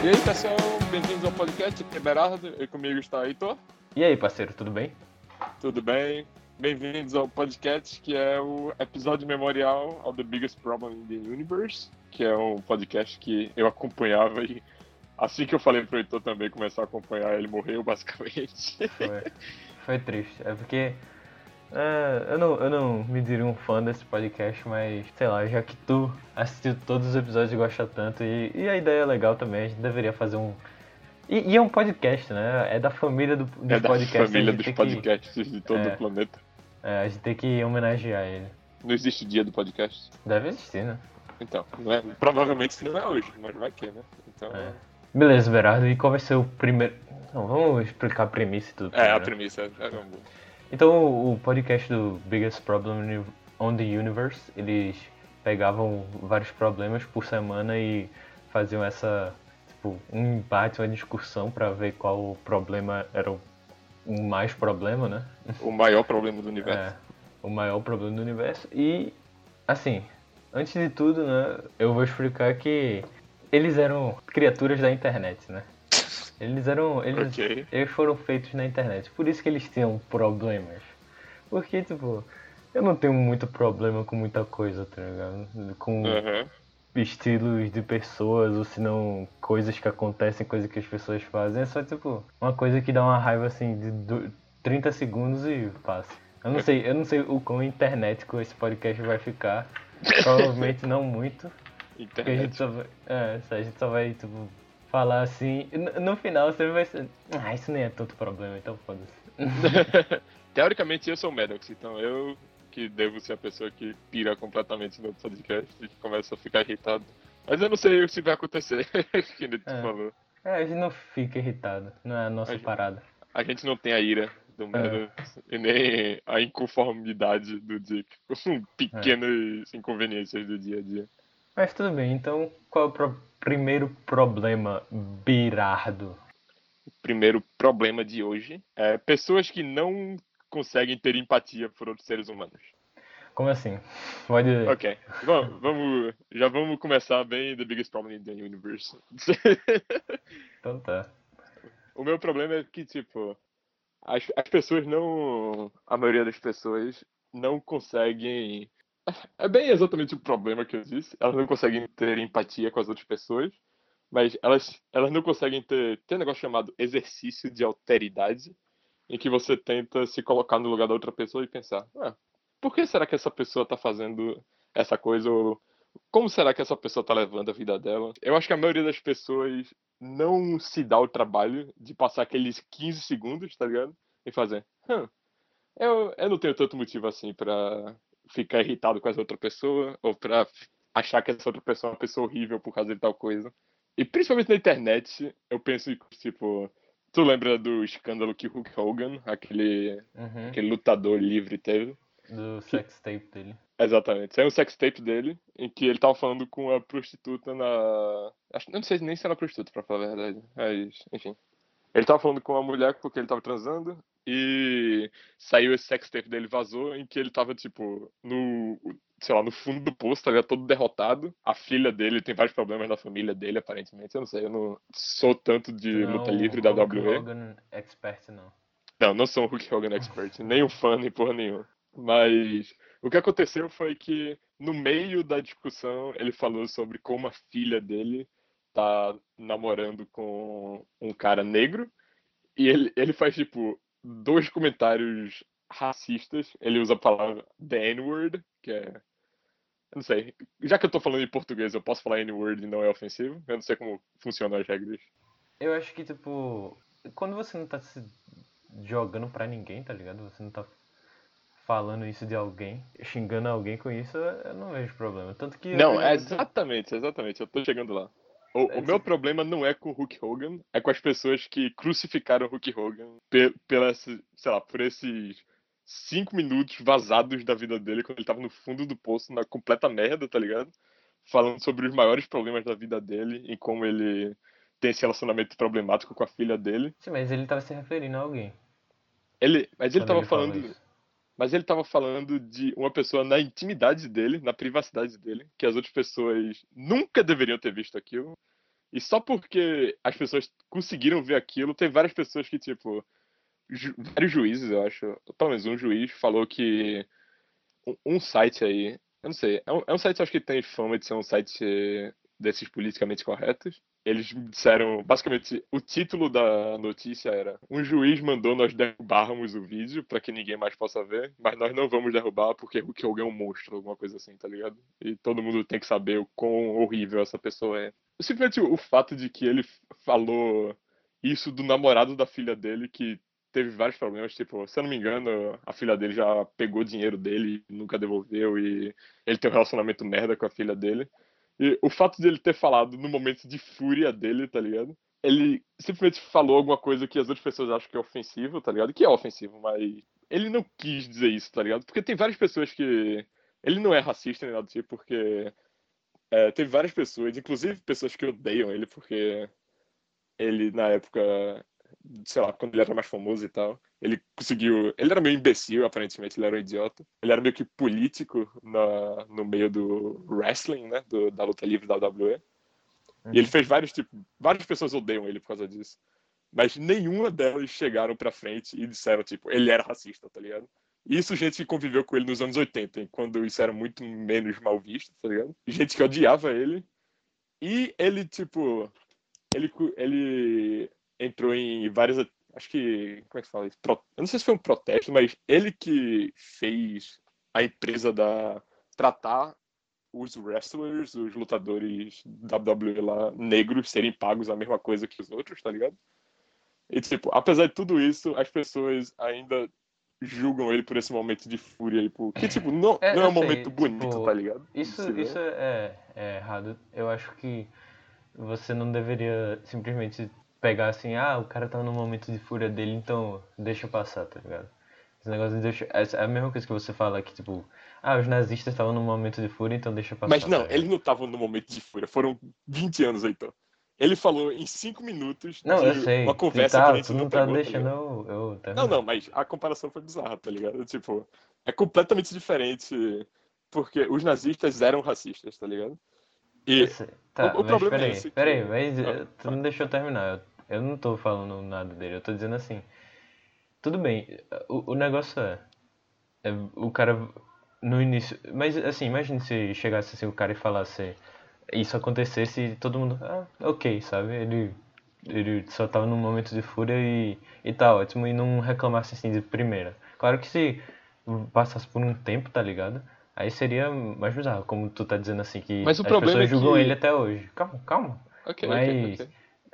E aí, pessoal, bem-vindos ao podcast, aqui é Berardo, e comigo está Heitor. E aí, parceiro, tudo bem? Tudo bem? Bem-vindos ao podcast, que é o episódio memorial ao The Biggest Problem in the Universe, que é um podcast que eu acompanhava e assim que eu falei pro Heitor também começar a acompanhar, ele morreu, basicamente. Foi, foi triste. É porque é, eu, não, eu não me diria um fã desse podcast, mas sei lá, já que tu assistiu todos os episódios e gosta tanto, e, e a ideia é legal também, a gente deveria fazer um. E, e é um podcast, né? É da família do, dos é da podcasts. família a dos podcasts de todo é. o planeta. Que, é, a gente tem que homenagear ele. Não existe dia do podcast. Deve existir, né? Então, não é, provavelmente não é hoje, mas vai que, né? Então, É. Beleza, Berardo, e qual vai ser o primeiro. Não, vamos explicar a premissa e tudo. é, a primeiro. premissa é, é. Então, o podcast do Biggest Problem on the Universe, eles pegavam vários problemas por semana e faziam essa, tipo, um embate, uma discussão pra ver qual problema era o o mais problema, né? O maior problema do universo. É, o maior problema do universo. E, assim, antes de tudo, né, eu vou explicar que eles eram criaturas da internet, né? Eles eram. Eles, Ok. eles foram feitos na internet. Por isso que eles tinham problemas. Porque, tipo, eu não tenho muito problema com muita coisa, tá ligado? Com Aham. estilos de pessoas, ou se não coisas que acontecem, coisas que as pessoas fazem. É só, tipo, uma coisa que dá uma raiva assim de du- 30 segundos e passa. Eu não sei, eu não sei o quão internetico esse podcast vai ficar. Provavelmente não muito. Porque a gente Internet. só vai. É, a gente só vai, tipo, falar assim. no- final você vai ser. Ah, isso nem é tanto problema, então foda-se. Teoricamente eu sou o Maddox, então eu que devo ser a pessoa que pira completamente no podcast e começa a ficar irritado. Mas eu não sei se vai acontecer, que tu É. falou. É, a gente não fica irritado, não é a nossa A gente- parada. A gente não tem a ira do Maddox e nem a inconformidade do Dick com pequenas inconveniências do dia a dia. Mas tudo bem, então qual é o pro- primeiro problema, Birardo? O primeiro problema de hoje é pessoas que não conseguem ter empatia por outros seres humanos. Como assim? Pode. Ok, vamos, vamos, já vamos começar bem The Biggest Problem in the Universe. Então tá. o meu problema é que, tipo, as, as pessoas não. A maioria das pessoas não conseguem. É bem exatamente o problema que eu disse. Elas não conseguem ter empatia com as outras pessoas, mas elas, elas não conseguem ter. Tem um negócio chamado exercício de alteridade, em que você tenta se colocar no lugar da outra pessoa e pensar: ah, por que será que essa pessoa tá fazendo essa coisa? Ou como será que essa pessoa tá levando a vida dela? Eu acho que a maioria das pessoas não se dá o trabalho de passar aqueles 15 segundos, tá ligado? E fazer. "Hum, eu, eu não tenho tanto motivo assim pra ficar irritado com essa outra pessoa, ou pra achar que essa outra pessoa é uma pessoa horrível por causa de tal coisa. E principalmente na internet, eu penso, tipo, tu lembra do escândalo que Hulk Hogan, aquele, Uhum. aquele lutador livre, teve? Do sex tape dele. Exatamente. Saiu um sextape dele, em que ele tava falando com a prostituta na. Acho, não sei nem se era prostituta, pra falar a verdade. Mas, enfim. Ele tava falando com uma mulher porque ele tava transando. E saiu esse sextape dele, vazou, em que ele tava, tipo, no. Sei lá, no fundo do poço, tá ligado? Todo derrotado. A filha dele tem vários problemas na família dele, aparentemente. Eu não sei, eu não sou tanto de Não, luta livre da Hulk WWE. Hogan expert não. Não, não sou um Hulk Hogan expert, nem um fã, nem porra nenhuma. Mas o que aconteceu foi que, no meio da discussão, ele falou sobre como a filha dele tá namorando com um cara negro. E ele, ele faz, tipo, dois comentários racistas. Ele usa a palavra the N-word, que é. Eu não sei. Já que eu tô falando em português, eu posso falar N-word e não é ofensivo? Eu não sei como funcionam as regras. Eu acho que, tipo, quando você não tá se jogando pra ninguém, tá ligado? Você não tá falando isso de alguém, xingando alguém com isso, eu não vejo problema. Tanto que. Não, é exatamente, exatamente. Eu tô chegando lá. O, o meu problema não é com o Hulk Hogan, é com as pessoas que crucificaram o Hulk Hogan pe pela, sei lá, por esses cinco minutos vazados da vida dele quando ele tava no fundo do poço, na completa merda, tá ligado? Falando sobre os maiores problemas da vida dele e como ele tem esse relacionamento problemático com a filha dele. Sim, mas ele tava se referindo a alguém. Ele, mas ele tava falou falando, mas ele tava falando de uma pessoa na intimidade dele, na privacidade dele, que as outras pessoas nunca deveriam ter visto aquilo. E só porque as pessoas conseguiram ver aquilo, tem várias pessoas que, tipo, ju vários juízes, eu acho, pelo menos um juiz falou que um, um site aí, eu não sei, é um, é um site acho que tem fama de ser um site desses politicamente corretos. Eles disseram, basicamente, o título da notícia era: Um juiz mandou nós derrubarmos o vídeo para que ninguém mais possa ver, mas nós não vamos derrubar porque o Kyogen é um monstro, alguma coisa assim, tá ligado? E todo mundo tem que saber o quão horrível essa pessoa é. Simplesmente o fato de que ele falou isso do namorado da filha dele, que teve vários problemas, tipo, se eu não me engano, a filha dele já pegou dinheiro dele, nunca devolveu, e ele tem um relacionamento merda com a filha dele. E o fato de ele ter falado no momento de fúria dele, tá ligado? Ele simplesmente falou alguma coisa que as outras pessoas acham que é ofensivo, tá ligado? Que é ofensivo, mas ele não quis dizer isso, tá ligado? Porque tem várias pessoas que. Ele não é racista nem nada do tipo, porque. É, teve várias pessoas, inclusive pessoas que odeiam ele, porque ele, na época, sei lá, quando ele era mais famoso e tal, ele conseguiu. Ele era meio imbecil, aparentemente, ele era um idiota. Ele era meio que político na, no meio do wrestling, né? Do, da luta livre da WWE. Uhum. E ele fez vários, tipo, várias pessoas odeiam ele por causa disso. Mas nenhuma delas chegaram pra frente e disseram, tipo, ele era racista, tá ligado? Isso, gente que conviveu com ele nos anos 80, quando isso era muito menos mal visto, tá ligado? Gente que odiava ele. E ele, tipo. Ele, ele entrou em várias. Acho que. Como é que fala isso? Pro, eu não sei se foi um protesto, mas ele que fez a empresa da. tratar os wrestlers, os lutadores WWE lá, negros, serem pagos a mesma coisa que os outros, tá ligado? E, tipo, apesar de tudo isso, as pessoas ainda julgam ele por esse momento de fúria aí, porque, tipo, não é, não é um sei, momento bonito, tipo, tá ligado? Isso, isso é, é errado. Eu acho que você não deveria simplesmente pegar assim, ah, o cara tá no momento de fúria dele, então deixa passar, tá ligado? Esse negócio de deixa. É a mesma coisa que você fala que, tipo, ah, os nazistas estavam no momento de fúria, então deixa passar. Mas não, tá eles não estavam no momento de fúria, foram 20 anos aí, então. Ele falou em 5 minutos não, eu sei. uma conversa tá, que a gente não, não tá pegou, deixando tá eu, eu Não, não, mas a comparação foi bizarra, tá ligado? Tipo, é completamente diferente, porque os nazistas eram racistas, tá ligado? E tá, o, o problema peraí, é esse. Peraí, mas ah, tu não deixou eu terminar. Eu não tô falando nada dele, eu tô dizendo assim. Tudo bem, o, o negócio é, é. O cara no início. Mas assim, imagine se chegasse assim o cara e falasse. Isso acontecesse e todo mundo. Ah, ok, sabe? Ele. Ele só tava num momento de fúria e, e tá ótimo e não reclamasse assim de primeira. Claro que se passasse por um tempo, tá ligado? Aí seria mais bizarro, como tu tá dizendo assim, que as pessoas é julgam que... ele até hoje. Calma, calma. Ok, Mas ok, ok.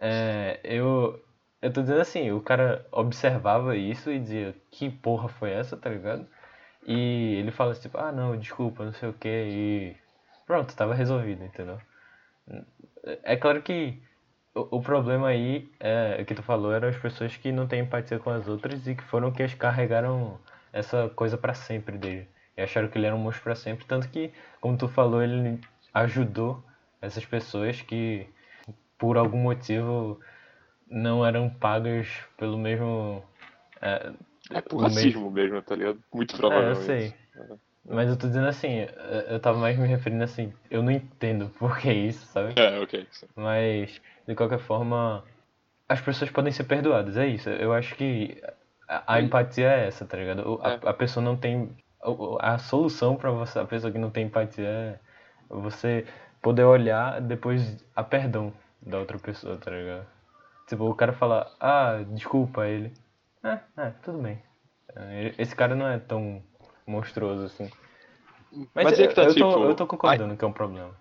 É, eu, eu tô dizendo assim, o cara observava isso e dizia, que porra foi essa, tá ligado? E ele fala assim, tipo, ah não, desculpa, não sei o que, e pronto, tava resolvido, entendeu? É claro que o, o problema aí, é, que tu falou, eram as pessoas que não têm empatia com as outras e que foram que as carregaram essa coisa para sempre dele. E acharam que ele era um monstro para sempre, tanto que, como tu falou, ele ajudou essas pessoas que por algum motivo não eram pagas pelo mesmo. É, é por racismo mesmo... mesmo, tá ligado? Muito provavelmente. É, eu sei. Mas eu tô dizendo assim, eu tava mais me referindo assim, eu não entendo por que isso, sabe? É, ok. Sim. Mas, de qualquer forma, as pessoas podem ser perdoadas, é isso. Eu acho que a, a empatia é essa, tá ligado? A, é. a pessoa não tem. A, a solução pra você, a pessoa que não tem empatia é você poder olhar depois a perdão da outra pessoa, tá ligado? Tipo, o cara fala, ah, desculpa ele. É, é, tudo bem. Esse cara não é tão monstruoso assim. Mas, mas é que tá, eu, tipo, tô, eu tô concordando ai, que é um problema.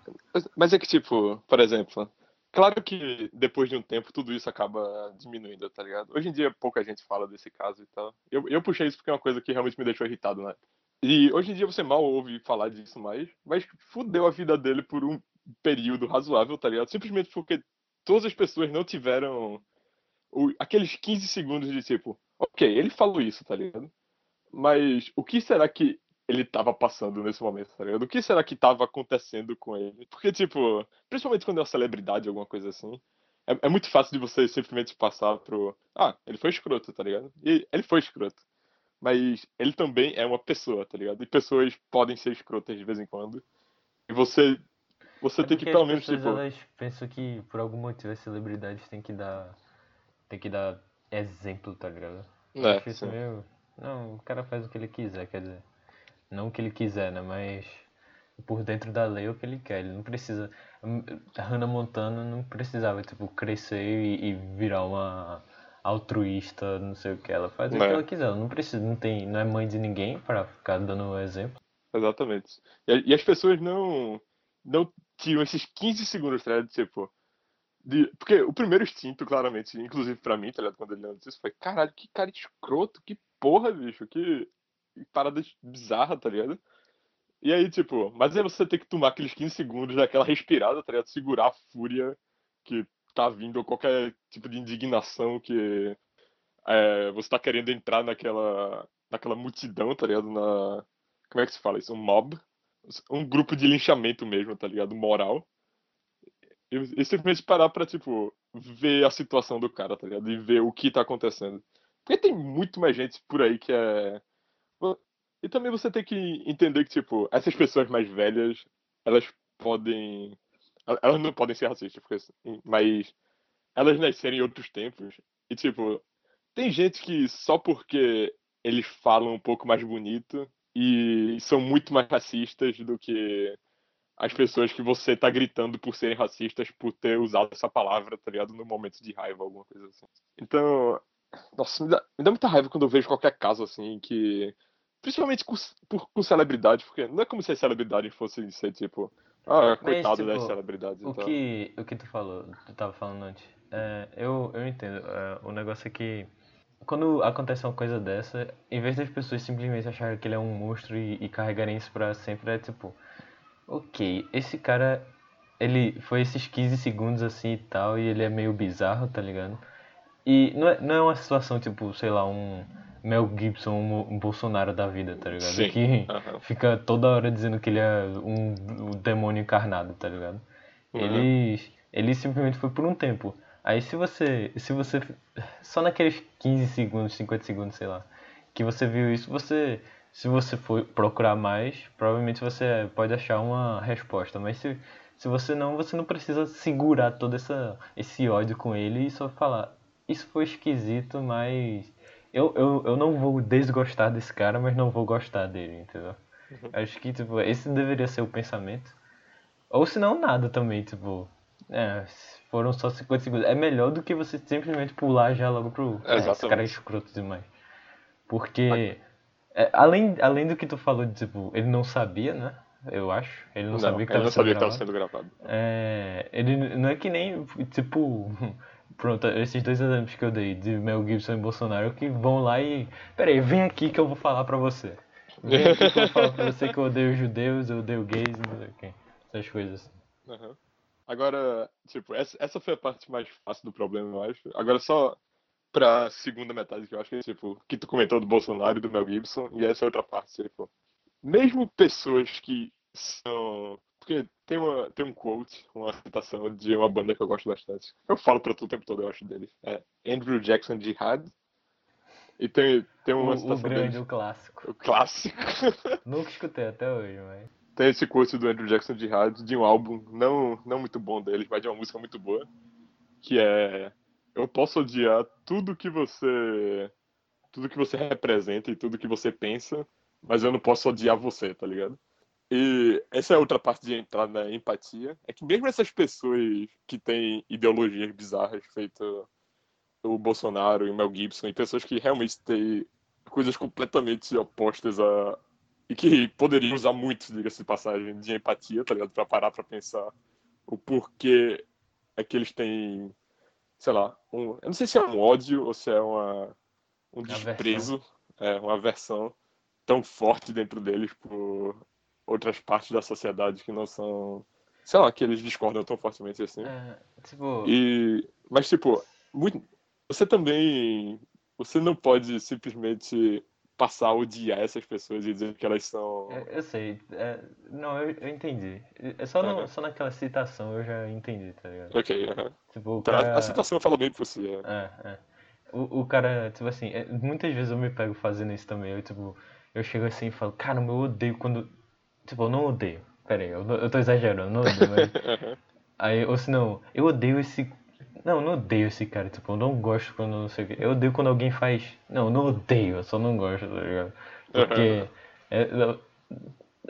Mas é que, tipo, por exemplo, claro que depois de um tempo tudo isso acaba diminuindo, tá ligado? Hoje em dia pouca gente fala desse caso e tal. Eu, eu puxei isso porque é uma coisa que realmente me deixou irritado, né? E hoje em dia você mal ouve falar disso mais, mas fudeu a vida dele por um período razoável, tá ligado? Simplesmente porque todas as pessoas não tiveram o, aqueles 15 segundos de tipo, ok, ele falou isso, tá ligado? Mas o que será que ele tava passando nesse momento, tá ligado? O que será que tava acontecendo com ele? Porque, tipo, principalmente quando é uma celebridade, alguma coisa assim, é, é muito fácil de você simplesmente passar pro. Ah, ele foi escroto, tá ligado? E ele foi escroto. Mas ele também é uma pessoa, tá ligado? E pessoas podem ser escrotas de vez em quando. E você você É tem que pelo menos, tipo. elas pensam que por algum motivo as celebridades têm que dar. Tem que dar exemplo, tá ligado? É, acho isso meio. Não, o cara faz o que ele quiser, quer dizer. Não o que ele quiser, né? Mas por dentro da lei é o que ele quer. Ele não precisa. A Hannah Montana não precisava, tipo, crescer e, e virar uma altruísta, não sei o que. Ela faz o que É. ela quiser. Ela não precisa, não tem, não é mãe de ninguém pra ficar dando exemplo. Exatamente. E, e as pessoas não não tinham esses 15 segundos, tá ligado? Tipo, de, porque o primeiro instinto, claramente, inclusive pra mim, tá ligado? Quando ele antes isso, foi, caralho, que cara escroto, que porra, bicho, que, que parada bizarra, tá ligado? E aí, tipo, mas aí você tem que tomar aqueles 15 segundos daquela respirada, tá ligado? Segurar a fúria que tá vindo, ou qualquer tipo de indignação que é, você tá querendo entrar naquela, naquela multidão, tá ligado? Na, como é que se fala isso? Um mob? Um grupo de linchamento mesmo, tá ligado? Moral. E, e simplesmente parar pra, tipo, ver a situação do cara, tá ligado? E ver o que tá acontecendo. Porque tem muito mais gente por aí que é. E também você tem que entender que, tipo, essas pessoas mais velhas, elas podem. Elas não podem ser racistas, porque, mas elas nasceram em outros tempos. E, tipo, tem gente que só porque eles falam um pouco mais bonito e são muito mais racistas do que as pessoas que você tá gritando por serem racistas por ter usado essa palavra, tá ligado? No momento de raiva, alguma coisa assim. Então, nossa, me dá, me dá muita raiva quando eu vejo qualquer caso assim que. Principalmente com, por, com celebridade, porque não é como se as celebridades fossem ser tipo. Ah, coitado tipo, das celebridades O tal. que, o que tu falou, tu tava falando antes, é, eu, eu entendo. é, o negócio é que quando acontece uma coisa dessa, em vez das pessoas simplesmente acharem que ele é um monstro e, e carregarem isso pra sempre, é tipo, ok, esse cara, ele foi esses 15 segundos assim e tal, e ele é meio bizarro, tá ligado? E não é, não é uma situação tipo, sei lá, um Mel Gibson, um, um Bolsonaro da vida, tá ligado? Sim. Que Aham. fica toda hora dizendo que ele é um, um demônio encarnado, tá ligado? Uhum. Ele, ele simplesmente foi por um tempo. Aí se você, se você, só naqueles 15 segundos, 50 segundos, sei lá, que você viu isso, você, se você for procurar mais, provavelmente você pode achar uma resposta. Mas se, se você não, você não precisa segurar todo essa, esse ódio com ele e só falar, isso foi esquisito, mas eu, eu, eu não vou desgostar desse cara, mas não vou gostar dele, entendeu? Acho que, tipo, esse deveria ser o pensamento. Ou se não, nada também, tipo. É, foram só 50 segundos. É melhor do que você simplesmente pular já logo pro. É, esse cara é escroto demais. Porque. é, além, além do que tu falou de, tipo, ele não sabia, né? Eu acho. Ele não, Não, sabia que ele tava não sendo sabia que sendo gravado. É, ele não é que nem, tipo, pronto, esses dois exemplos que eu dei, de Mel Gibson e Bolsonaro, que vão lá e, peraí, vem aqui que eu vou falar pra você. Vem aqui que eu vou falar pra você que eu odeio judeus, eu odeio gays, não sei o quê. Essas coisas assim. Aham. Agora, tipo, essa, essa foi a parte mais fácil do problema, eu acho. Agora só pra segunda metade que eu acho que é, tipo, que tu comentou do Bolsonaro e do Mel Gibson, e essa é outra parte, tipo, mesmo pessoas que são. Porque tem, uma, tem um quote, uma citação de uma banda que eu gosto bastante. Eu falo pra tu o tempo todo, eu acho deles. É Andrew Jackson Jihad. E tem, tem O, uma o citação grande, deles. o clássico. O clássico. Nunca escutei até hoje, mas. Tem esse quote do Andrew Jackson de rádio, de um álbum não, não muito bom deles, mas de uma música muito boa, que é Eu posso odiar tudo que você tudo que você representa e tudo que você pensa, mas eu não posso odiar você, tá ligado? E essa é outra parte de entrar na empatia, é que mesmo essas pessoas que têm ideologias bizarras, feito o Bolsonaro e o Mel Gibson, e pessoas que realmente têm coisas completamente opostas a, e que poderiam usar muito, diga-se de passagem, de empatia, tá ligado? Pra parar pra pensar o porquê é que eles têm, sei lá, um, eu não sei se é um ódio ou se é uma, um desprezo, é, uma aversão tão forte dentro deles por outras partes da sociedade que não são, sei lá, que eles discordam tão fortemente assim. É, tipo. E, mas, tipo, muito, você também. Você não pode simplesmente passar a odiar essas pessoas e dizer que elas são. Eu, eu sei, é, não, eu, eu entendi. É só, no- Aham. só naquela citação eu já entendi, tá ligado? Ok, aham. Tipo, Tá, cara. A citação fala bem por si. é. É, é. O, o cara, tipo assim, é, muitas vezes eu me pego fazendo isso também. Eu, tipo, eu chego assim e falo, caramba, eu odeio quando. Tipo, eu não odeio. Pera aí, eu, eu tô exagerando, não odeio, mas. Aí, ou se não, eu odeio esse. Não, eu não odeio esse cara, tipo, eu não gosto quando não sei o quê. Eu odeio quando alguém faz. Não, eu não odeio, eu só não gosto, tá ligado? Porque. é-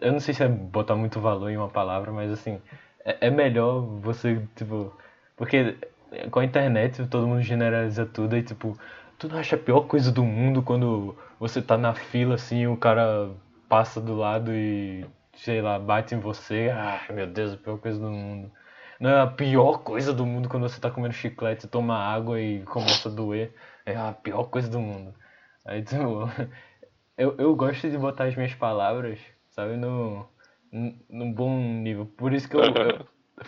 eu, não sei se é botar muito valor em uma palavra, mas assim, é, é melhor você, tipo. Porque com a internet todo mundo generaliza tudo e tipo, tu não acha a pior coisa do mundo quando você tá na fila assim o cara passa do lado e, sei lá, bate em você. Ah, meu Deus, a pior coisa do mundo. Não é a pior coisa do mundo quando você tá comendo chiclete, toma água e começa a doer. É a pior coisa do mundo. Aí, tipo, eu, eu gosto de botar as minhas palavras, sabe, no, num bom nível. Por isso que eu, eu-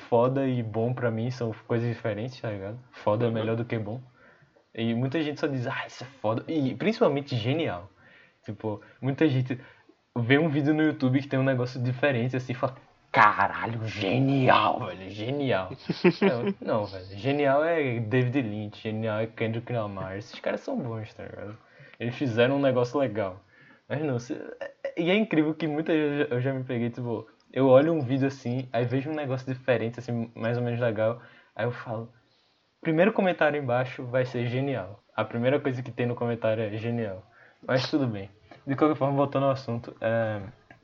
foda e bom pra mim são coisas diferentes, tá ligado? Foda é Uhum. melhor do que bom. E muita gente só diz, ah, isso é foda. E principalmente genial. Tipo, muita gente vê um vídeo no YouTube que tem um negócio diferente assim e fala, caralho, genial, velho, genial. não, não, velho, genial é David Lynch, genial é Kendrick Lamar. Esses caras são bons, tá ligado? Eles fizeram um negócio legal. Mas não, se- e é incrível que muitas vezes eu já me peguei, tipo, eu olho um vídeo assim, aí vejo um negócio diferente, assim, mais ou menos legal, aí eu falo, primeiro comentário embaixo vai ser genial. A primeira coisa que tem no comentário é genial. Mas tudo bem. De qualquer forma, voltando ao assunto, é,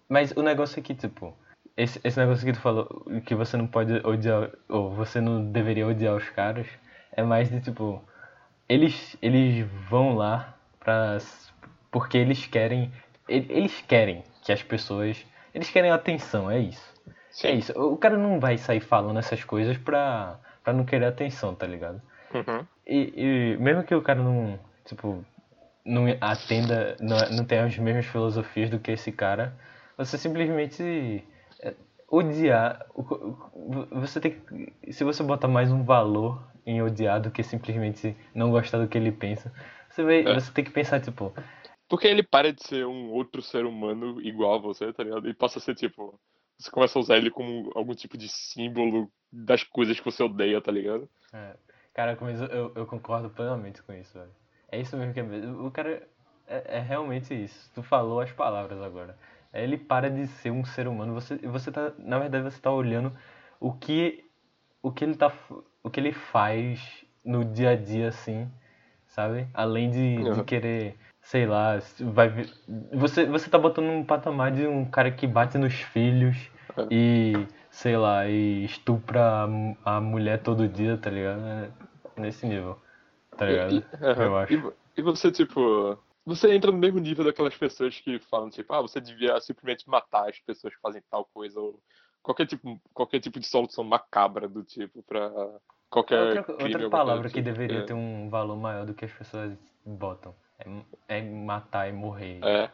mas o negócio é que, tipo, esse, esse negócio que tu falou, que você não pode odiar, ou você não deveria odiar os caras, é mais de, tipo, eles, eles vão lá pra, porque eles querem, eles querem que as pessoas, eles querem atenção, é isso. É isso. O cara não vai sair falando essas coisas pra, pra não querer atenção, tá ligado? Uhum. E, e mesmo que o cara não, tipo, não atenda, não, não tenha as mesmas filosofias do que esse cara, você simplesmente odiar, você tem que, se você botar mais um valor em odiar do que simplesmente não gostar do que ele pensa, você vai, É. você tem que pensar, tipo, Porque ele para de ser um outro ser humano igual a você, tá ligado? E passa a ser tipo. Você começa a usar ele como algum tipo de símbolo das coisas que você odeia, tá ligado? É, cara, eu, eu, concordo plenamente com isso, velho. É isso mesmo que é mesmo. O cara é, é realmente isso. Tu falou as palavras agora. Ele para de ser um ser humano. Você, você tá, na verdade, você tá olhando o que, o que ele tá, o que ele faz no dia a dia, assim, sabe? Além de, de querer, sei lá, vai ver- você, você tá botando um patamar de um cara que bate nos filhos e, sei lá, e estupra a, a mulher todo dia, tá ligado? É nesse nível, tá ligado? E. Eu acho. E E, você, tipo. Você entra no mesmo nível daquelas pessoas que falam, tipo, ah, você devia simplesmente matar as pessoas que fazem tal coisa, ou qualquer tipo, qualquer tipo de solução macabra do tipo pra qualquer Outra, crime, outra palavra coisa que tipo. deveria É. ter um valor maior do que as pessoas botam é, é matar e morrer. É.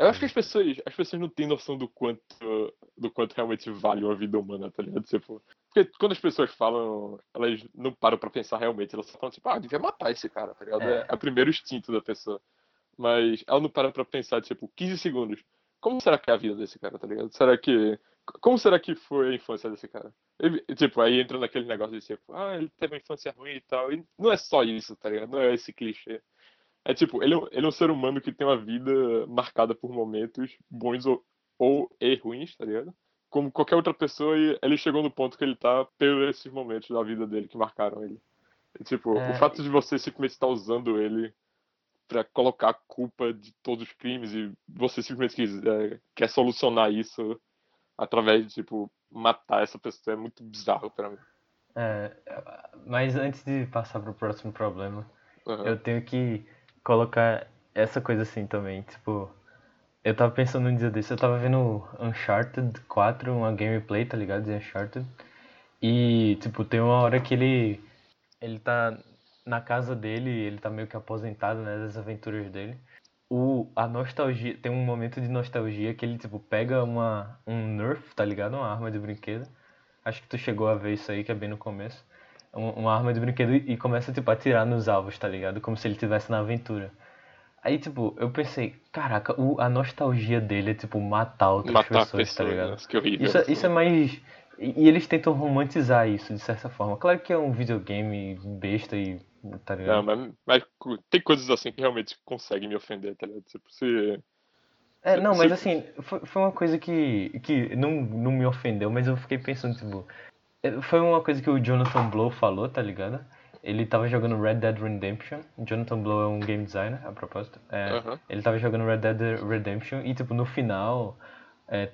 Eu acho que as pessoas, as pessoas não têm noção do quanto, do quanto realmente vale uma vida humana, tá ligado? Tipo, porque quando as pessoas falam, elas não param pra pensar realmente, elas só falam tipo, ah, devia matar esse cara, tá ligado? É. É, é o primeiro instinto da pessoa. Mas ela não para pra pensar, tipo, 15 segundos. Como será que é a vida desse cara, tá ligado? Será que. Como será que foi a infância desse cara? Ele- tipo, aí entra naquele negócio de tipo, ah, ele teve uma infância ruim e tal. E não é só isso, tá ligado? Não é esse clichê. É tipo, ele, é um- ele é um ser humano que tem uma vida marcada por momentos bons ou, ou e ruins, tá ligado? Como qualquer outra pessoa, ele chegou no ponto que ele tá por esses momentos da vida dele que marcaram ele. E, tipo, É, o fato de você simplesmente estar usando ele pra colocar a culpa de todos os crimes e você simplesmente quiser, quer solucionar isso através de, tipo, matar essa pessoa é muito bizarro pra mim. É, mas antes de passar pro próximo problema, Aham. eu tenho que colocar essa coisa assim também, tipo, eu tava pensando um dia desse, eu tava vendo Uncharted 4, uma gameplay, tá ligado? De Uncharted. E, tipo, tem uma hora que ele ele tá na casa dele, ele tá meio que aposentado, né, das aventuras dele. O, a nostalgia, tem um momento de nostalgia que ele, tipo, pega uma, um Nerf, tá ligado? Uma arma de brinquedo. Acho que tu chegou a ver isso aí, que é bem no começo. Um- Uma arma de brinquedo e começa, tipo, a atirar nos alvos, tá ligado? Como se ele estivesse na aventura. Aí, tipo, eu pensei, caraca, o, a nostalgia dele é, tipo, matar outras Matar pessoas, tá ligado? nossa, que horrível. Isso, é- isso é mais. E, e eles tentam romantizar isso, de certa forma. Claro que é um videogame besta e. tá ligado? Não, mas, mas tem coisas assim que realmente conseguem me ofender, tá ligado? Tipo, se. É, não, mas assim, foi, foi uma coisa que, que não, não me ofendeu, mas eu fiquei pensando, tipo. é, Foi uma coisa que o Jonathan Blow falou, tá ligado? Ele tava jogando Red Dead Redemption. Jonathan Blow é um game designer, a propósito. É, Aham. Ele tava jogando Red Dead Redemption e, tipo, no final. é,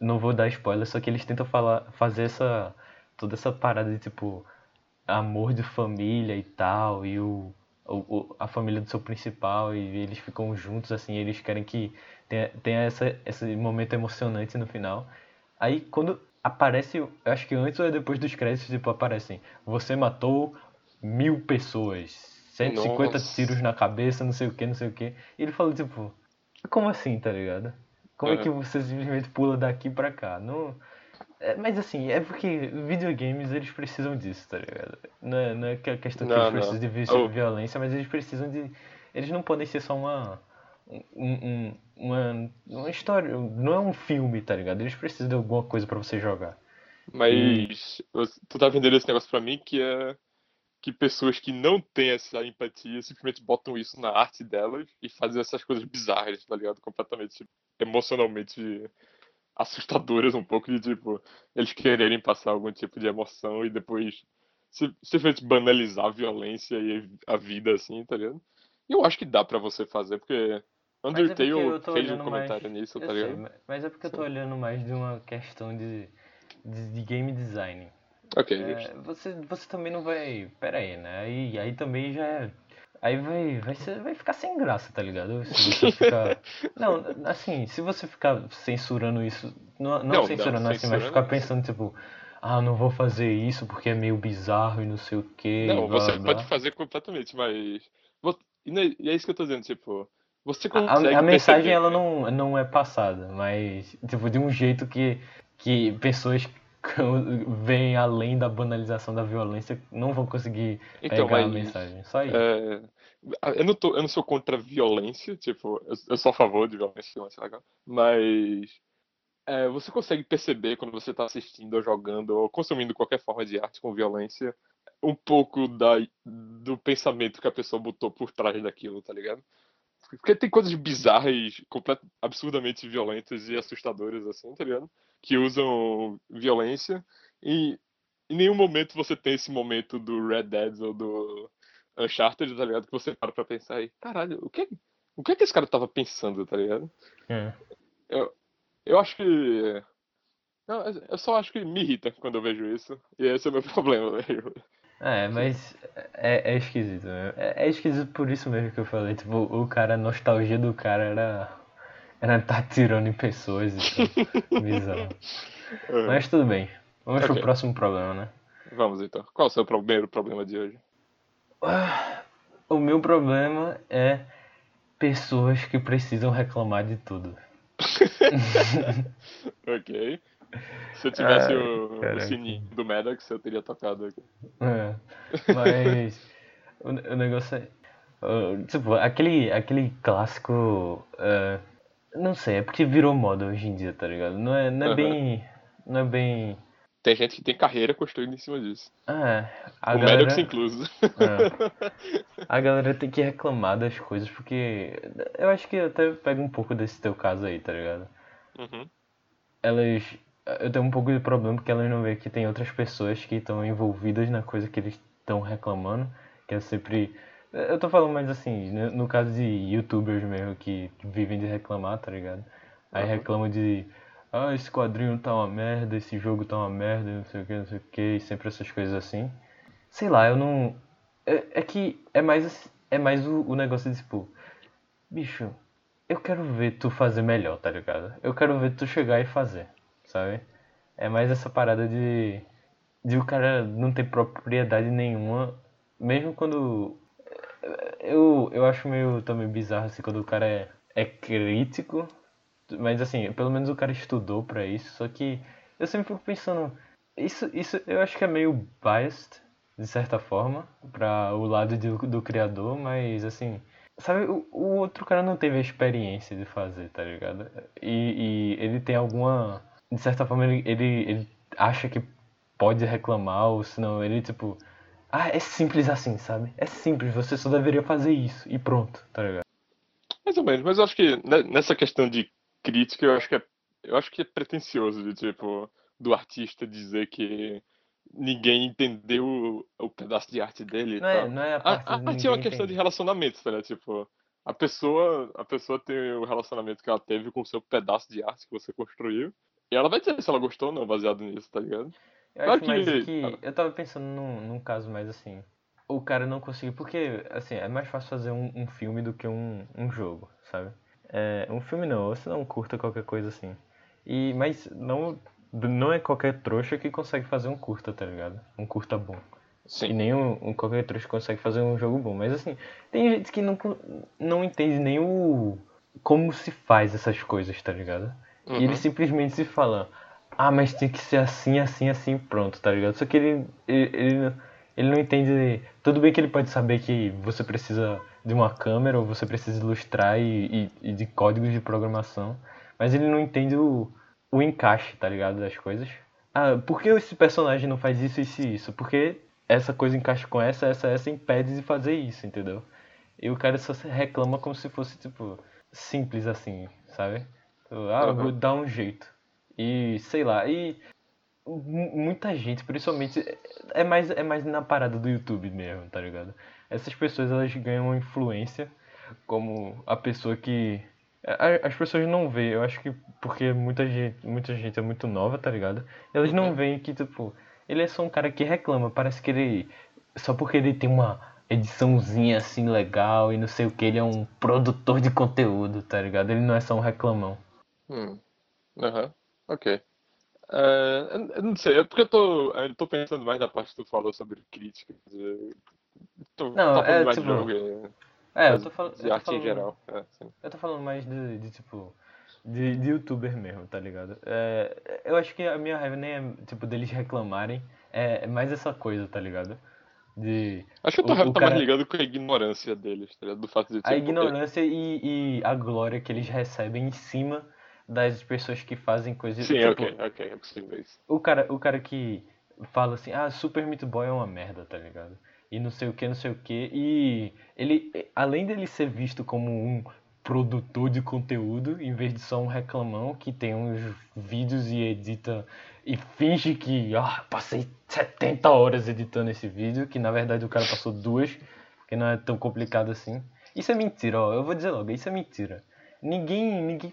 não vou dar spoiler, só que eles tentam falar, fazer essa. toda essa parada de, tipo, amor de família e tal, e o, o, a família do seu principal, e eles ficam juntos, assim, eles querem que tenha, tenha essa, esse momento emocionante no final. Aí quando aparece, eu acho que antes ou é depois dos créditos, tipo, aparecem, você matou mil pessoas, 150 Nossa. tiros na cabeça, não sei o que, não sei o que. E ele falou, tipo, como assim, tá ligado? Como é que Aham. você simplesmente pula daqui pra cá? Não... É, mas assim, é porque videogames eles precisam disso, tá ligado? Não é, não é que a questão que Não, eles não. precisam de vi- Oh. violência, mas eles precisam de. Eles não podem ser só uma. Um, um- uma, uma história. Não é um filme, tá ligado? Eles precisam de alguma coisa pra você jogar. Mas tu tá vendendo esse negócio pra mim que é que pessoas que não têm essa empatia simplesmente botam isso na arte delas e fazem essas coisas bizarras, tá ligado? Completamente emocionalmente assustadoras um pouco de tipo, eles quererem passar algum tipo de emoção e depois se- simplesmente banalizar a violência e a vida assim, tá ligado? E eu acho que dá pra você fazer, porque Mas é porque Undertale fez um comentário mais. nisso, tá sei, ligado? ma- mas é porque eu tô olhando mais de uma questão de, de, de game design. Ok, É, você, você também não vai. Pera aí, né? Aí, aí também já. Aí vai, vai, ser, vai ficar sem graça, tá ligado? Se você ficar. Não, assim, se você ficar censurando isso. Não, não, Não, não, censurando assim, mas ficar não. pensando, tipo, ah, não vou fazer isso porque é meio bizarro e não sei o que. Não, blá, você blá, pode fazer completamente, mas. E não é- e é isso que eu tô dizendo, tipo. Você A, consegue a mensagem perceber. ela não, não é passada, mas tipo de um jeito que, que pessoas que veem além da banalização da violência não vão conseguir Então, pegar a mas. mensagem. Só isso. é, eu não tô, eu não sou contra a violência, tipo, eu, eu sou a favor de violência, violência legal, mas é, você consegue perceber quando você tá assistindo ou jogando ou consumindo qualquer forma de arte com violência, um pouco da, do pensamento que a pessoa botou por trás daquilo, tá ligado? Porque tem coisas bizarras, complet, absurdamente violentas e assustadoras, assim, tá ligado? Que usam violência e em nenhum momento você tem esse momento do Red Dead ou do Uncharted, tá ligado? Que você para pra pensar aí, caralho, o que, o que é que esse cara tava pensando, tá ligado? É. Eu, eu acho que. Não, eu só acho que me irrita quando eu vejo isso. E esse é o meu problema, velho. É, mas é, é esquisito mesmo. É, é esquisito por isso mesmo que eu falei. Tipo, o cara, a nostalgia do cara era. Era estar atirando em pessoas e tal. Bizarro. Mas tudo bem. Vamos pro Ok. próximo problema, né? Vamos então. Qual é o seu primeiro problema de hoje? O meu problema é pessoas que precisam reclamar de tudo. Ok. Se eu tivesse o, o sininho do Maddox, eu teria tocado aqui. É, mas o, o negócio é. uh, tipo, aquele, aquele clássico. uh, não sei, é porque virou moda hoje em dia, tá ligado? Não é, não é Aham. bem. Não é bem. Tem gente que tem carreira construída em cima disso. Ah, a o galera. Maddox incluso. É. A galera tem que reclamar das coisas, porque eu acho que até pega um pouco desse teu caso aí, tá ligado? Uhum. Elas. Eu tenho um pouco de problema porque elas não veem que tem outras pessoas que estão envolvidas na coisa que eles estão reclamando, que é sempre. Eu tô falando mais assim, no, caso de youtubers mesmo que, que vivem de reclamar, tá ligado? Aí Uhum. reclamam de. Ah, esse quadrinho tá uma merda, esse jogo tá uma merda, não sei o que, não sei o que, e sempre essas coisas assim. Sei lá, eu não. É, é que é mais, é mais o, o negócio de tipo. Bicho, eu quero ver tu fazer melhor, tá ligado? Eu quero ver tu chegar e fazer, sabe? É mais essa parada de. de o cara não ter propriedade nenhuma, mesmo quando. Eu, eu acho meio também bizarro assim quando o cara é, é crítico, mas assim, pelo menos o cara estudou pra isso, só que eu sempre fico pensando. Isso, isso eu acho que é meio biased, de certa forma, para o lado do, do criador, mas assim, sabe, o, o outro cara não teve a experiência de fazer, tá ligado? E, e ele tem alguma. De certa forma, ele, ele, ele acha que pode reclamar, ou senão ele, tipo. Ah, é simples assim, sabe? É simples, você só deveria fazer isso, e pronto, tá ligado? Mais ou menos, mas eu acho que nessa questão de crítica, eu acho que é, eu acho que é pretencioso de tipo do artista dizer que ninguém entendeu o, o pedaço de arte dele. Não é, não é a parte a, a, arte é uma questão entende. de relacionamento, tá, né? Tipo, a pessoa, a pessoa tem o relacionamento que ela teve com o seu pedaço de arte que você construiu. E ela vai dizer se ela gostou ou não, baseado nisso, tá ligado? Eu claro acho que... mais que. Eu tava pensando num, num caso mais assim. O cara não conseguiu. Porque, assim, é mais fácil fazer um, um filme do que um, um jogo, sabe? É, um filme não, se não curta qualquer coisa assim. E, mas não, não é qualquer trouxa que consegue fazer um curta, tá ligado? Um curta bom. Sim. E nem um, um qualquer trouxa consegue fazer um jogo bom. Mas assim, tem gente que não, não entende nem o. como se faz essas coisas, tá ligado? Uhum. E ele simplesmente se fala, ah, mas tem que ser assim, assim, assim, pronto, tá ligado? Só que ele, ele, ele, ele não entende. Tudo bem que ele pode saber que você precisa de uma câmera ou você precisa ilustrar e, e, e de códigos de programação, mas ele não entende o, o encaixe, tá ligado? Das coisas. Ah, por que esse personagem não faz isso, isso e isso? Porque essa coisa encaixa com essa, essa, essa impede de fazer isso, entendeu? E o cara só reclama como se fosse, tipo, simples assim, sabe? Ah, uhum. vou dar um jeito. E sei lá, e muita gente, principalmente, é mais, é mais na parada do YouTube mesmo, tá ligado? Essas pessoas elas ganham influência como a pessoa que. As pessoas não veem, eu acho que porque muita gente, muita gente é muito nova, tá ligado? Elas não uhum. veem que, tipo, ele é só um cara que reclama, parece que ele. Só porque ele tem uma ediçãozinha assim legal e não sei o que, ele é um produtor de conteúdo, tá ligado? Ele não é só um reclamão. Hum. Aham. Uhum. Ok. Uh, não sei, é porque eu tô, eu tô pensando mais na parte que tu falou sobre críticas. Tô, não, tô é mais tipo. Jogo, é, eu tô, fal de arte falando, em geral. É, eu tô falando mais de, de tipo. De, de youtuber mesmo, tá ligado? É, eu acho que a minha raiva nem é, tipo, deles reclamarem, é, é mais essa coisa, tá ligado? De, acho que eu tô o, o tá cara... mais ligado com a ignorância deles, tá ligado? Do fato de, A ignorância e, e a glória que eles recebem em cima das pessoas que fazem coisas. Sim, tipo, ok, ok, é possível isso. O cara, o cara que fala assim, ah, Super Meat Boy é uma merda, tá ligado? E não sei o que, não sei o que. E ele, além dele ser visto como um produtor de conteúdo, em vez de só um reclamão que tem uns vídeos e edita e finge que, ah, passei 70 horas editando esse vídeo, que na verdade o cara passou duas, que não é tão complicado assim. Isso é mentira, ó, eu vou dizer logo, isso é mentira. Ninguém, ninguém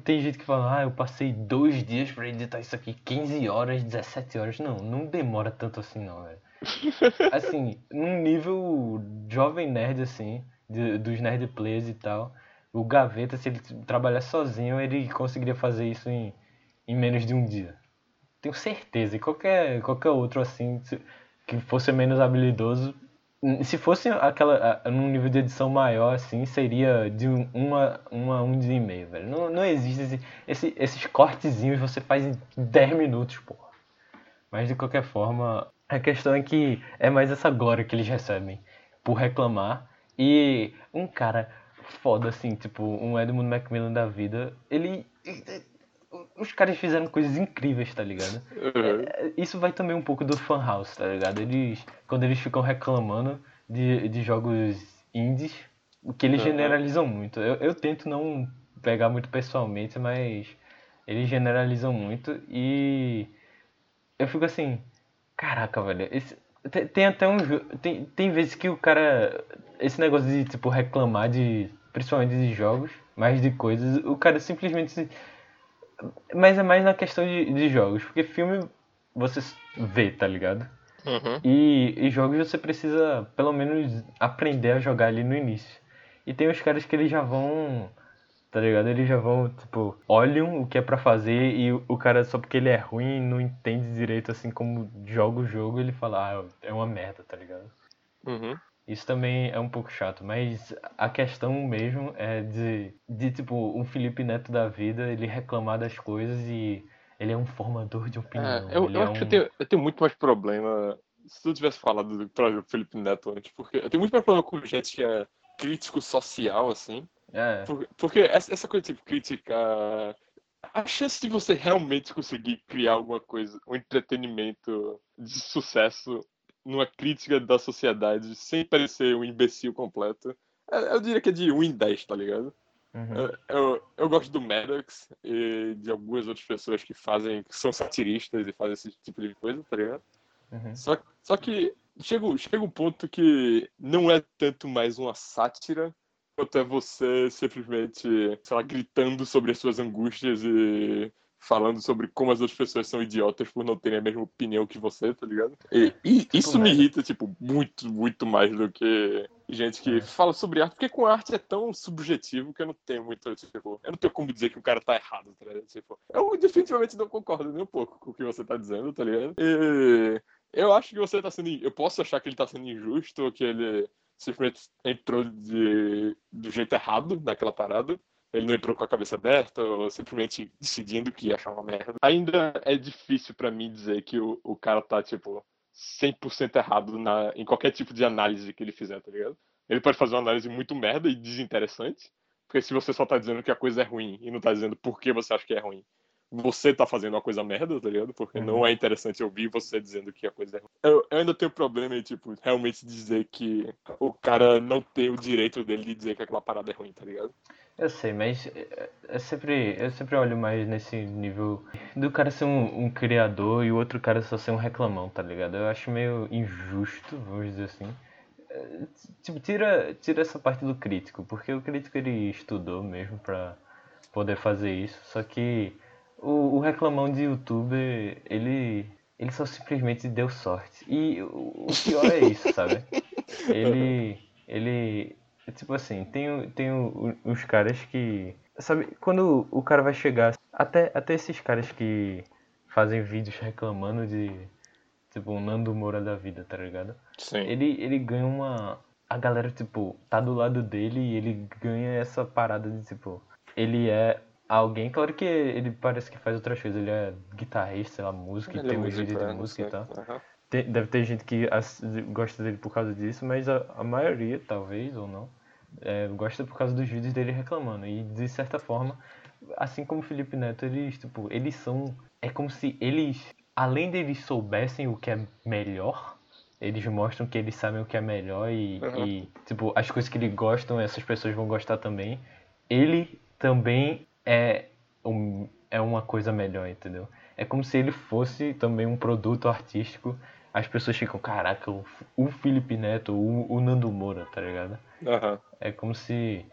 tem gente que fala, ah, eu passei dois dias para editar isso aqui, 15 horas, 17 horas. Não, não demora tanto assim não, velho. Assim, num nível jovem nerd, assim, de, dos nerd players e tal, o Gaveta, se ele trabalhar sozinho, ele conseguiria fazer isso em, em menos de um dia. Tenho certeza. E qualquer, qualquer outro, assim, que fosse menos habilidoso, se fosse aquela num nível de edição maior, assim, seria de um, uma, uma um dia e meio, velho. Não, não existe esse, esse, esses cortezinhos você faz em 10 minutos, porra. Mas de qualquer forma, a questão é que é mais essa glória que eles recebem por reclamar. E um cara foda, assim, tipo, um Edmund Macmillan da vida, ele os caras fizeram coisas incríveis, tá ligado? Uhum. É, isso vai também um pouco do fan house, tá ligado? Eles, quando eles ficam reclamando de, de jogos indies, o que eles uhum. generalizam muito. Eu, eu tento não pegar muito pessoalmente, mas eles generalizam muito e eu fico assim, caraca, velho, esse, tem, tem, até um tem, tem vezes que o cara esse negócio de tipo reclamar de principalmente de jogos, mais de coisas, o cara simplesmente mas é mais na questão de, de jogos, porque filme você vê, tá ligado? Uhum. E, e jogos você precisa pelo menos aprender a jogar ali no início. E tem os caras que eles já vão, tá ligado? Eles já vão, tipo, olham o que é para fazer e o cara, só porque ele é ruim, não entende direito assim como joga o jogo, ele fala, ah, é uma merda, tá ligado? Uhum. Isso também é um pouco chato, mas a questão mesmo é de, de tipo, um Felipe Neto da vida, ele reclamar das coisas e ele é um formador de opinião. É, eu, eu acho um... que eu tenho, eu tenho, muito mais problema se tu tivesse falado do próprio Felipe Neto antes, porque eu tenho muito mais problema com gente que é crítico social, assim. É. Porque, porque essa, essa coisa, tipo, crítica. A chance de você realmente conseguir criar alguma coisa, um entretenimento de sucesso numa crítica da sociedade sem parecer um imbecil completo Eu, diria que é de 1 em 10, tá ligado? Uhum. Eu, eu, eu gosto do Maddox e de algumas outras pessoas que fazem, que são satiristas e fazem esse tipo de coisa, tá ligado? Uhum. Só, só que chega, chega um ponto que não é tanto mais uma sátira quanto é você simplesmente, sei lá, gritando sobre as suas angústias e falando sobre como as outras pessoas são idiotas por não terem a mesma opinião que você, tá ligado? E, e isso me merda. irrita, tipo, muito, muito mais do que gente que É. fala sobre arte, porque com arte é tão subjetivo que eu não tenho muito, tipo, eu não tenho como dizer que o cara tá errado, tá ligado? Tipo, eu definitivamente não concordo nem um pouco com o que você tá dizendo, tá ligado? E eu acho que você tá sendo, eu posso achar que ele tá sendo injusto ou que ele simplesmente entrou de, do jeito errado naquela parada. Ele não entrou com a cabeça aberta ou simplesmente decidindo que ia achar uma merda. Ainda é difícil pra mim dizer que o, o cara tá, tipo, 100% errado na, em qualquer tipo de análise que ele fizer, tá ligado? Ele pode fazer uma análise muito merda e desinteressante, porque se você só tá dizendo que a coisa é ruim e não tá dizendo por que você acha que é ruim, você tá fazendo uma coisa merda, tá ligado? Porque Uhum. não é interessante ouvir você dizendo que a coisa é ruim. Eu, eu ainda tenho problema em, tipo, realmente dizer que o cara não tem o direito dele de dizer que aquela parada é ruim, tá ligado? Eu sei, mas é- é sempre, eu sempre olho mais nesse nível do cara ser um, um criador e o outro cara só ser um reclamão, tá ligado? Eu acho meio injusto, vamos dizer assim. É, Tipo, tira, tira essa parte do crítico, porque o crítico ele estudou mesmo pra poder fazer isso, só que o, o reclamão de youtuber, ele, ele só simplesmente deu sorte. E o, o pior é isso, sabe? Ele, ele, tipo assim, tem, o- tem o- o- os caras que, sabe, quando o cara vai chegar, até, até esses caras que fazem vídeos reclamando de, tipo, um Nando Moura da vida, tá ligado? Sim. Ele, ele ganha uma. A galera, tipo, tá do lado dele e ele ganha essa parada de, tipo, ele é alguém. Claro que ele parece que faz outras coisas, ele é guitarrista, sei lá, música, Ele é tem uns músico, vídeos é, de música e tal. Aham. Tem- deve ter gente que gosta dele por causa disso, mas a, a maioria, talvez, ou não, é, gosta por causa dos vídeos dele reclamando. E de certa forma, assim como o Felipe Neto, eles, tipo, eles são. É como se eles, além deles soubessem o que é melhor, eles mostram que eles sabem o que é melhor e, Uhum. e, tipo, as coisas que eles gostam, essas pessoas vão gostar também. Ele também é, um, é uma coisa melhor, entendeu? É como se ele fosse também um produto artístico. As pessoas ficam, caraca, o, o Felipe Neto, o, o Nando Moura, tá ligado? Aham. É como se.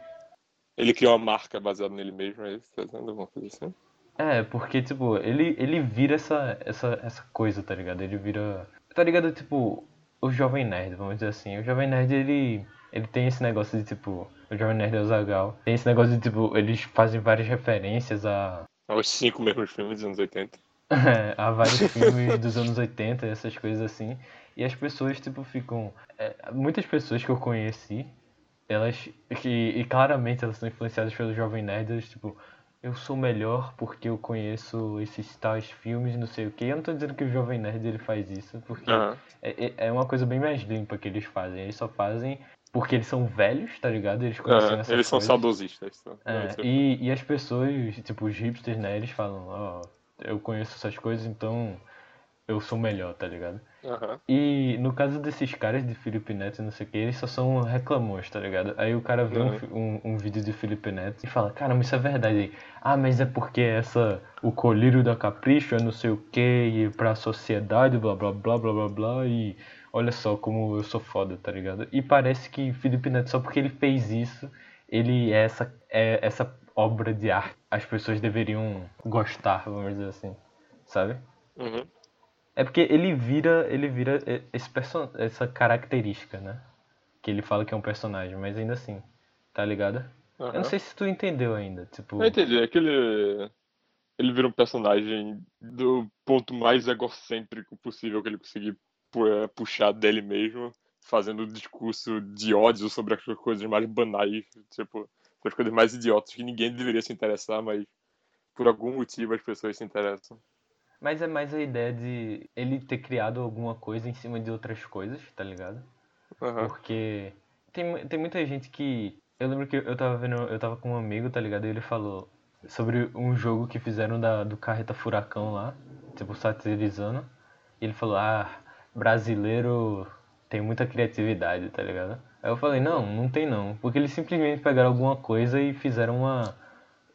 Ele criou uma marca baseada nele mesmo, é isso? Tá dizendo alguma coisa assim? É, porque, tipo, ele, ele vira essa, essa, essa coisa, tá ligado? Ele vira. Tá ligado? Tipo, o Jovem Nerd, vamos dizer assim. O Jovem Nerd, ele. Ele tem esse negócio de, tipo. O Jovem Nerd é o Zagal. Tem esse negócio de, tipo, eles fazem várias referências a. Os cinco mesmos filmes dos anos 80. há vários filmes dos anos 80, essas coisas assim. E as pessoas, tipo, ficam. é, muitas pessoas que eu conheci, elas. Que, e claramente elas são influenciadas pelo Jovem Nerd, elas, tipo, eu sou melhor porque eu conheço esses tais filmes, não sei o que. Eu não tô dizendo que o Jovem Nerd ele faz isso, porque Aham. é, é- é uma coisa bem mais limpa que eles fazem. Eles só fazem porque eles são velhos, tá ligado? Eles conhecem Aham. essas Eles são coisas. saudosistas. tá? É, e, e as pessoas, tipo, os hipsters, né, eles falam, ó, eu conheço essas coisas, então eu sou melhor, tá ligado? Aham. E no caso desses caras de Felipe Neto e não sei o que, eles só são reclamões, tá ligado? Aí o cara vê um Uhum. fi- um, um, vídeo de Felipe Neto e fala, caramba, isso é verdade. Aí, ah, mas é porque essa, o colírio da capricho é não sei o que, e pra sociedade, blá blá blá blá blá blá, e olha só como eu sou foda, tá ligado? E parece que Felipe Neto, só porque ele fez isso, ele é essa, é essa obra de arte. As pessoas deveriam gostar, vamos dizer assim, sabe? Uhum. É porque ele vira, ele vira esse perso essa característica, né? Que ele fala que é um personagem, mas ainda assim, tá ligado? Eu Aham. não sei se tu entendeu ainda, tipo, Eu entendi, é que ele, ele vira um personagem do ponto mais egocêntrico possível que ele conseguir eh, puxar dele mesmo, fazendo um discurso de ódio sobre as coisas mais banais, tipo, as coisas mais idiotas que ninguém deveria se interessar, mas por algum motivo as pessoas se interessam. mas é mais a ideia de ele ter criado alguma coisa em cima de outras coisas, tá ligado? Aham. Porque tem, tem muita gente que. Eu lembro que eu tava vendo, eu tava com um amigo, tá ligado? E ele falou sobre um jogo que fizeram da, do Carreta Furacão lá, tipo, satirizando. E ele falou, ah, brasileiro tem muita criatividade, tá ligado? Aí eu falei, não, não tem não. Porque eles simplesmente pegaram alguma coisa e fizeram uma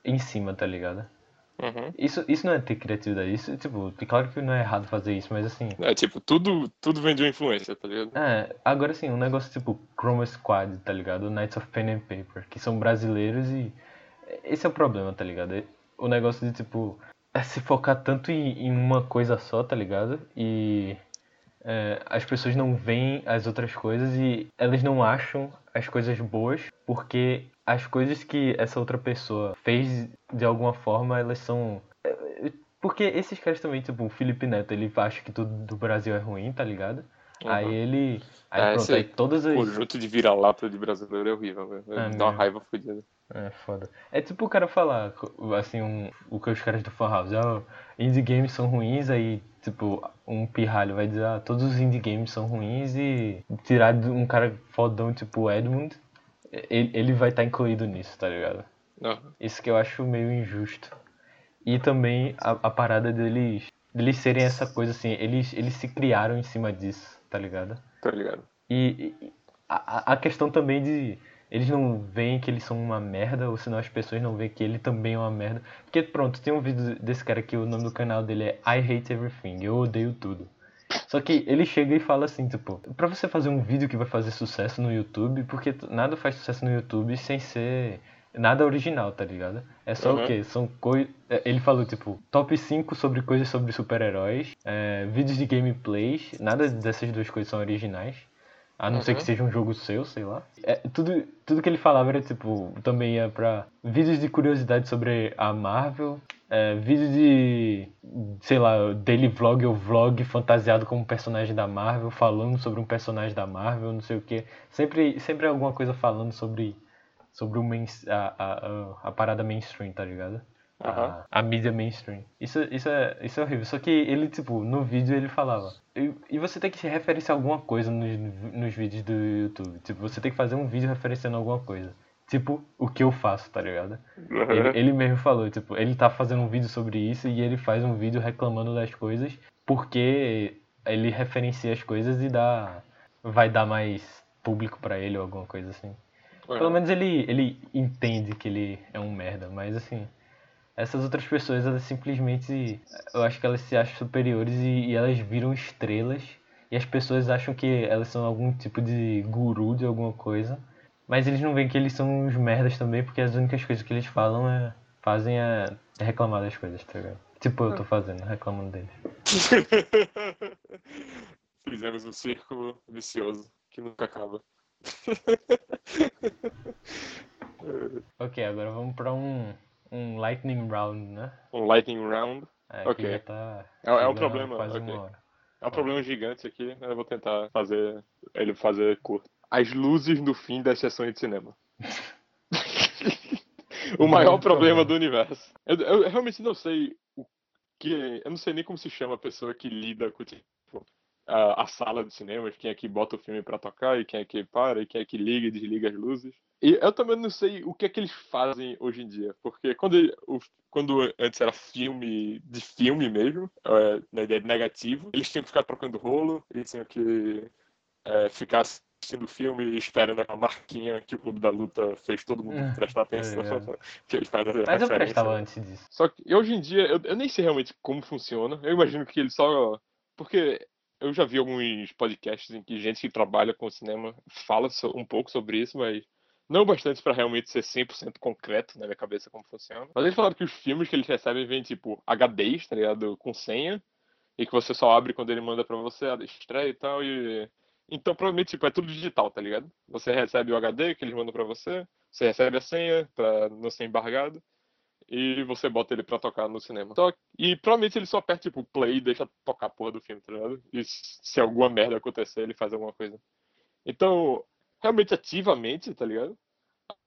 em cima, tá ligado? Uhum. Isso, isso não é ter criatividade. Isso, tipo, claro que não é errado fazer isso, mas assim. É, tipo, tudo, tudo vem de uma influência, tá ligado? É, agora sim, um negócio tipo Chroma Squad, tá ligado? Knights of Pen and Paper, que são brasileiros e. Esse é o problema, tá ligado? O negócio de, tipo, é se focar tanto em, em uma coisa só, tá ligado? E é, as pessoas não veem as outras coisas e elas não acham as coisas boas porque as coisas que essa outra pessoa fez de alguma forma elas são é, porque esses caras também tipo o Felipe Neto ele acha que tudo do Brasil é ruim tá ligado Uhum. aí ele aí É, pronto aí todas as Conjunto de vira-lata de brasileiro é horrível, velho. É Dá uma raiva fodida. É foda. É tipo o cara falar, assim, um, o que os caras do Fan House, ah, indie games são ruins, aí, tipo, um pirralho vai dizer, ah, todos os indie games são ruins e tirar de um cara fodão tipo o Edmund, ele, ele vai estar incluído nisso, tá ligado? Não. Isso que eu acho meio injusto. E também a, a parada deles, deles serem essa coisa assim, eles, eles se criaram em cima disso, tá ligado? Tá ligado? E, e a, a questão também de eles não veem que eles são uma merda, ou senão as pessoas não veem que ele também é uma merda. Porque pronto, tem um vídeo desse cara que o nome do canal dele é I Hate Everything, eu odeio tudo. Só que ele chega e fala assim, tipo, pra você fazer um vídeo que vai fazer sucesso no YouTube, porque nada faz sucesso no YouTube sem ser nada original, tá ligado? É só Uhum. o quê? São coisas. Ele falou, tipo, top 5 sobre coisas sobre super-heróis, é, vídeos de gameplays, nada dessas duas coisas são originais. A não ser Uhum. que seja um jogo seu, sei lá. É, tudo, tudo que ele falava era, tipo, também ia pra vídeos de curiosidade sobre a Marvel, é, vídeo de, sei lá, daily vlog ou vlog fantasiado como personagem da Marvel, falando sobre um personagem da Marvel, não sei o que. Sempre, sempre alguma coisa falando sobre, sobre o a, a, a, a parada mainstream, tá ligado? Aham. A, a mídia mainstream. Isso, isso, é, isso é horrível. Só que ele, tipo, no vídeo ele falava. E, e você tem que se referenciar a alguma coisa nos, nos vídeos do YouTube. Tipo, você tem que fazer um vídeo referenciando alguma coisa. Tipo, o que eu faço, tá ligado? Uhum. Ele, ele mesmo falou, tipo, ele tá fazendo um vídeo sobre isso e ele faz um vídeo reclamando das coisas porque ele referencia as coisas e dá. vai dar mais público pra ele ou alguma coisa assim. Pelo menos ele, ele entende que ele é um merda, mas assim. Essas outras pessoas, elas simplesmente. Eu acho que elas se acham superiores e, e elas viram estrelas. E as pessoas acham que elas são algum tipo de guru de alguma coisa. Mas eles não veem que eles são uns merdas também, porque as únicas coisas que eles falam é. fazem é, é reclamar das coisas, tá ligado? Tipo eu tô fazendo, reclamando deles. Fizemos um círculo vicioso que nunca acaba. Ok, agora vamos pra um. Um lightning round, né? Um lightning round. É, Ok. tá. É- é um problema, Quase ok. uma hora. É um problema gigante aqui, mas eu vou tentar fazer ele fazer curto. As luzes no fim das sessões de cinema. o maior problema problema. do universo. Eu, eu realmente não sei o que. Eu não sei nem como se chama a pessoa que lida com a, a sala de cinema, quem é que bota o filme pra tocar, e quem é que para, e quem é que liga e desliga as luzes. E eu também não sei o que é que eles fazem hoje em dia, porque quando, quando antes era filme de filme mesmo, é, na ideia de negativo, eles tinham que ficar trocando rolo, eles tinham que é, ficar assistindo o filme e esperando a marquinha que o Clube da Luta fez todo mundo Hum, prestar atenção. ligado. que eles fazem Mas eu prestava antes disso. Só que hoje em dia, eu, eu nem sei realmente como funciona. Eu imagino que ele só. Porque eu já vi alguns podcasts em que gente que trabalha com cinema fala um pouco sobre isso, mas não bastante pra realmente ser 100% concreto na minha cabeça como funciona. Mas eles falaram que os filmes que eles recebem vêm tipo HDs, tá ligado? Com senha, e que você só abre quando ele manda pra você a estreia e tal. E... Então provavelmente tipo, é tudo digital, tá ligado? Você recebe o HD que eles mandam pra você, você recebe a senha pra não ser embargado e você bota ele pra tocar no cinema. Só- e provavelmente ele só aperta tipo play e deixa tocar a porra do filme, tá ligado? E se alguma merda acontecer, ele faz alguma coisa. Então, realmente ativamente, tá ligado?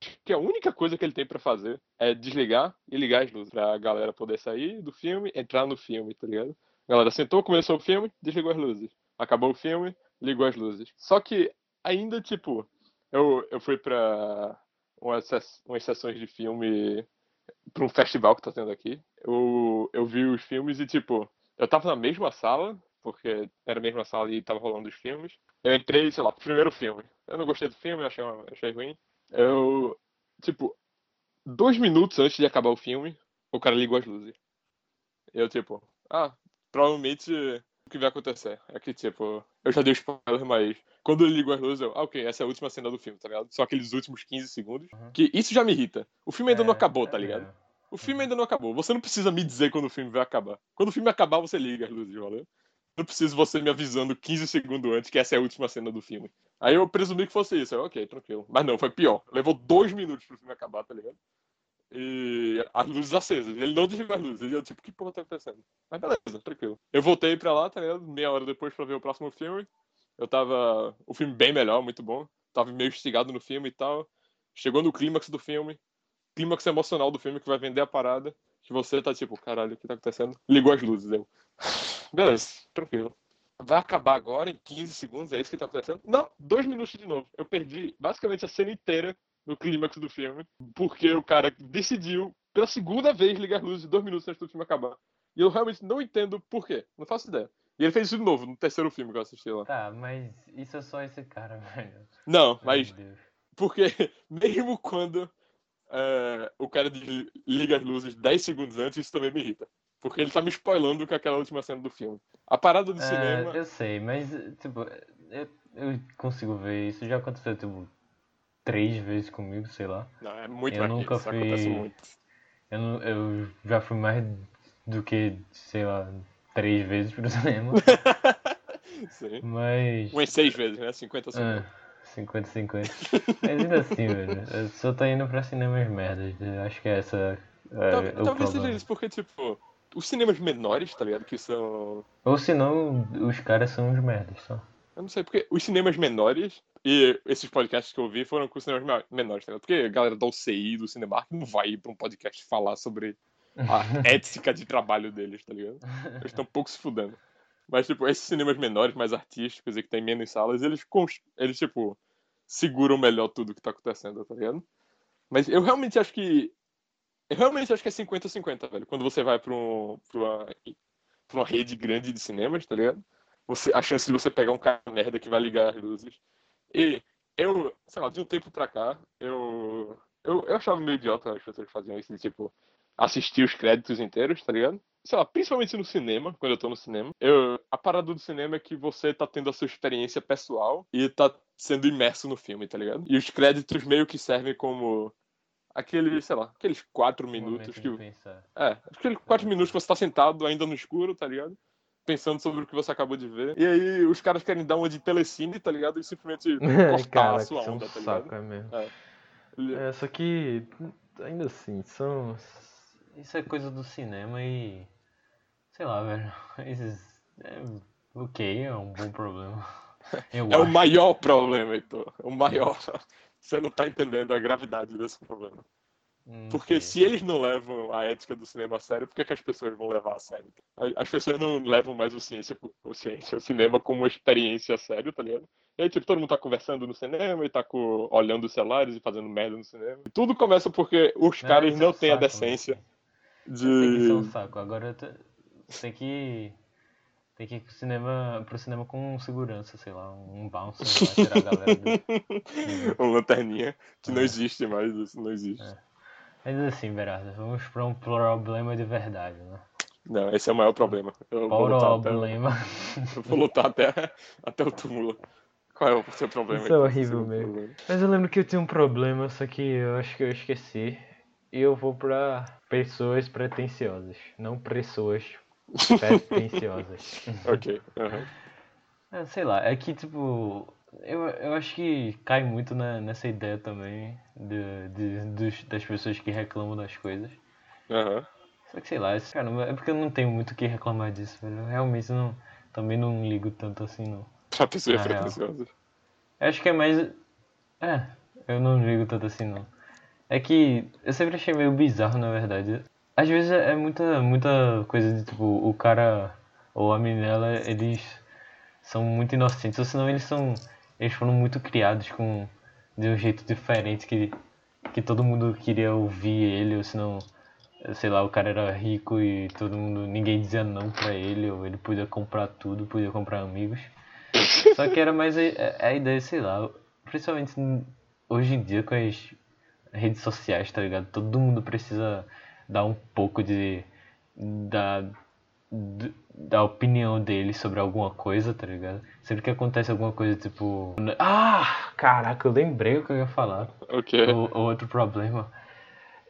Acho que a única coisa que ele tem pra fazer é desligar e ligar as luzes pra galera poder sair do filme, entrar no filme, tá ligado? A galera sentou, começou o filme, desligou as luzes. Acabou o filme, ligou as luzes. Só que ainda, tipo, eu, eu fui pra umas, umas sessões de filme pra um festival que tá tendo aqui. Eu, eu vi os filmes e, tipo, eu tava na mesma sala, porque era a mesma sala e tava rolando os filmes. Eu entrei, sei lá, pro primeiro filme. Eu não gostei do filme, achei, achei ruim. Eu, tipo, dois minutos antes de acabar o filme, o cara ligou as luzes. Eu, tipo, ah, provavelmente o que vai acontecer é que, tipo, eu já dei spoiler, mas quando ele ligou as luzes, eu, ah, ok, essa é a última cena do filme, tá ligado? Só aqueles últimos 15 segundos. Uhum. Que isso já me irrita. O filme ainda É, não acabou, tá é ligado? mesmo. O filme ainda não acabou. Você não precisa me dizer quando o filme vai acabar. Quando o filme acabar, você liga as luzes, valeu? Não preciso você me avisando 15 segundos antes que essa é a última cena do filme. Aí eu presumi que fosse isso. Eu, ok, tranquilo. Mas não, foi pior. Levou dois minutos pro filme acabar, tá ligado? E as luzes acesas. Ele não desligou as luzes. E eu, tipo, que porra tá acontecendo? Mas beleza, tranquilo. Eu voltei pra lá, tá ligado? Meia hora depois pra ver o próximo filme. Eu tava. O filme bem melhor, muito bom. Tava meio instigado no filme e tal. Chegou no clímax do filme. Clímax emocional do filme que vai vender a parada. Que você tá tipo, caralho, o que tá acontecendo? Ligou as luzes, eu. Beleza, tranquilo. Vai acabar agora em 15 segundos, é isso que tá acontecendo? Não, dois minutos de novo. Eu perdi basicamente a cena inteira no clímax do filme, porque o cara decidiu, pela segunda vez, ligar as luzes dois minutos antes do filme acabar. E eu realmente não entendo por quê. Não faço ideia. E ele fez isso de novo, no terceiro filme que eu assisti lá. Tá, mas isso é só esse cara, velho. Não, mas porque mesmo quando é, o cara liga as luzes 10 segundos antes, isso também me irrita. Porque ele tá me spoilando com aquela última cena do filme. A parada do É, cinema. eu sei, mas, tipo, eu, eu consigo ver isso. Já aconteceu, tipo, três vezes comigo, sei lá. Não, é muito eu nunca isso. Fui- muito. Eu, não- eu já fui mais do que, sei lá, três vezes pro cinema. Sim. Mas. Umas seis vezes, né? 50 É, segundos. 50-50. Mas ainda assim, velho. Eu só tô indo pra cinemas merdas. Eu acho que é essa. É, Tal- o Talvez seja problema. isso, porque, tipo, os cinemas menores, tá ligado? Que são. Ou senão, os caras são uns merdas só. Eu não sei, porque os cinemas menores. E esses podcasts que eu vi foram com os cinemas me- menores, tá ligado? Porque a galera da UCI, do Cinemark, não vai ir pra um podcast falar sobre a ética de trabalho deles, tá ligado? Eles estão um pouco se fudendo. Mas, tipo, esses cinemas menores, mais artísticos e que tem menos salas, eles, eles tipo, seguram melhor tudo que tá acontecendo, tá ligado? Mas eu realmente acho que. Eu realmente acho que é 50-50, velho. Quando você vai pra, um, pra, uma, pra uma rede grande de cinemas, tá ligado? Você, a chance de você pegar um cara merda que vai ligar as luzes. E eu, sei lá, de um tempo pra cá, eu. Eu, eu achava meio idiota as pessoas que faziam isso de, tipo, assistir os créditos inteiros, tá ligado? Sei lá, principalmente no cinema, quando eu tô no cinema. Eu, a parada do cinema é que você tá tendo a sua experiência pessoal e tá sendo imerso no filme, tá ligado? E os créditos meio que servem como aquele, sei lá, aqueles quatro minutos que. É, aqueles quatro minutos que você tá sentado ainda no escuro, tá ligado? Pensando sobre o que você acabou de ver. E aí os caras querem dar uma de telecine, tá ligado? E simplesmente cortar Cara, a sua é um onda, tá saco, ligado? é mesmo. Ele- É, só que ainda assim, são. Isso é coisa do cinema e. Sei lá, velho. Esses. É, ok, é um bom problema. Eu É o acho. maior problema, Heitor. É o maior. Você não tá entendendo a gravidade desse problema. Hum, Porque se eles não levam a ética do cinema a sério, por que, que as pessoas vão levar a sério? As pessoas não levam mais o ciência, o ciência, o cinema como uma experiência a sério, tá ligado? E aí, tipo, todo mundo tá conversando no cinema e tá olhando os celulares e fazendo merda no cinema. E tudo começa porque os Não, caras é não um têm a saco, decência. Eu sei que isso é um de. saco. Agora te- tem que. Tem que ir pro cinema, pro cinema com segurança, sei lá, um bouncer lá, tirar a galera do. Uma lanterninha que não É. existe mais, isso não existe. É. Mas assim, Berardo, vamos pra um problema de verdade, né? Não, esse é o maior problema. Eu vou lutar até, Problema. eu vou lutar até, até o túmulo. Qual é o seu problema? Isso é horrível mesmo. problema. Mas eu lembro que eu tinha um problema, só que eu acho que eu esqueci. E eu vou pra pessoas pretensiosas, não pessoas pretensiosas. Ok. aham. É, sei lá, é que tipo. Eu, eu acho que cai muito na, nessa ideia também de, de, dos, das pessoas que reclamam das coisas. Aham. Só que sei lá, esse- cara, é porque eu não tenho muito o que reclamar disso, velho. Eu realmente não. Também não ligo tanto assim, não. Pra pessoas pretensiosas. Eu acho que é mais. É, eu não ligo tanto assim não. É que eu sempre achei meio bizarro, na verdade. Às vezes é muita, muita coisa de tipo, o cara ou a menina, eles são muito inocentes, ou senão eles são. Eles foram muito criados com. de um jeito diferente que, que todo mundo queria ouvir ele, ou senão. Sei lá, o cara era rico e todo mundo. ninguém dizia não pra ele, ou ele podia comprar tudo, podia comprar amigos. Só que era mais a, a ideia, sei lá, principalmente hoje em dia com as redes sociais, tá ligado? Todo mundo precisa dar um pouco de. da. Da opinião dele sobre alguma coisa, tá ligado? Sempre que acontece alguma coisa tipo. Ah! Caraca, eu lembrei o que eu ia falar. Ok. O, o outro problema.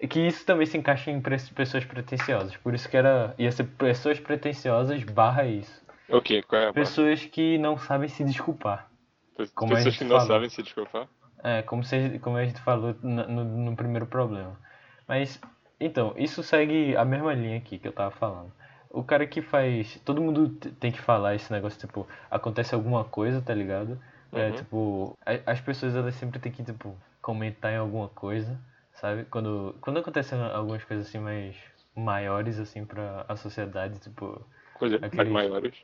É que isso também se encaixa em pessoas pretenciosas. Por isso que era. ia ser pessoas pretenciosas barra isso. Ok, qual é a Pessoas que não sabem se desculpar. Pe- como Pessoas que não falou. sabem se desculpar? É, como, se, como a gente falou no, no, no primeiro problema. Mas, então, isso segue a mesma linha aqui que eu tava falando. O cara que faz. Todo mundo tem que falar esse negócio, tipo, acontece alguma coisa, tá ligado? É, Uhum. tipo, a- as pessoas elas sempre têm que, tipo, comentar em alguma coisa, sabe? Quando, quando acontecem algumas coisas assim mais maiores, assim, pra a sociedade, tipo. Coisas mais Aqueles- maiores.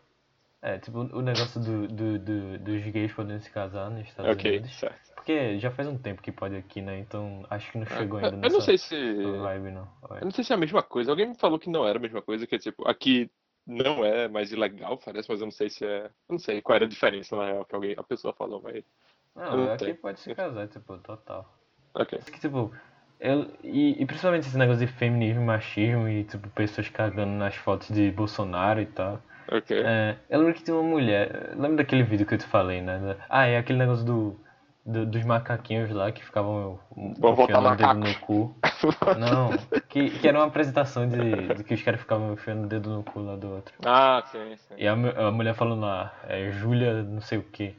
É, tipo, o negócio do, do, do- dos gays podendo se casar nos Estados Ok, Unidos. certo. Porque já faz um tempo que pode aqui, né? Então acho que não chegou Eu- ainda eu nessa não sei se. vibe, não. Eu não sei se é a mesma coisa. Alguém me falou que não era a mesma coisa, que tipo, aqui não é mais ilegal, parece, mas eu não sei se é. Eu não sei qual era a diferença na real que alguém, a pessoa falou, mas. Eu Não, não aqui tenho. pode se casar, tipo, total. Ok. Que, tipo, eu, e, e principalmente esse negócio de feminismo e machismo e, tipo, pessoas cagando nas fotos de Bolsonaro e tal. Ok. É, eu lembro que tinha uma mulher. Lembra daquele vídeo que eu te falei, né? Ah, é aquele negócio do, do- dos macaquinhos lá que ficavam enfiando o dedo no cu. Não, que, que era uma apresentação de, de que os caras ficavam enfiando o dedo no cu lá do outro. Ah, sim, sim. E a, a mulher falando lá, é Júlia não sei o que,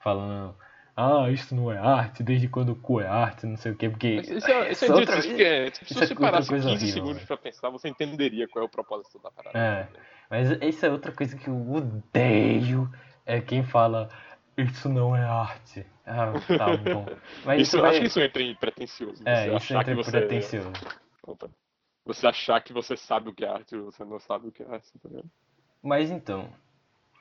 falando, ah, isso não é arte, desde quando o cu é arte, não sei o que, porque. Isso é, isso é outra- tipo, se isso é você outra parasse 15 coisa horrível, segundos velho. pra pensar, você entenderia qual é o propósito da parada. É, mas essa é outra coisa que eu odeio, é quem fala, isso não é arte. Ah, tá bom. Mas Isso, vai- Acho que isso entra em pretencioso. É, você isso entra que em você... pretencioso. Opa. Você achar que você sabe o que é arte e você não sabe o que é arte, tá vendo? Mas então,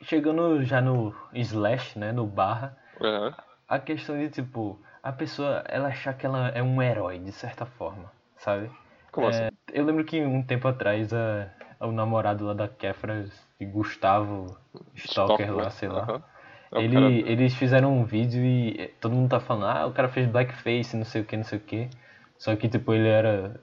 chegando já no slash, né, no barra, Aham. a questão de, tipo, a pessoa, ela achar que ela é um herói, de certa forma, sabe? Como É, assim? Eu lembro que um tempo atrás a, o namorado lá da Kefra, de Gustavo Stalker lá, sei lá. Aham. É Ele, cara- Eles fizeram um vídeo e eh, todo mundo tá falando, ah, o cara fez blackface, não sei o que, não sei o que. Só que, tipo, ele era.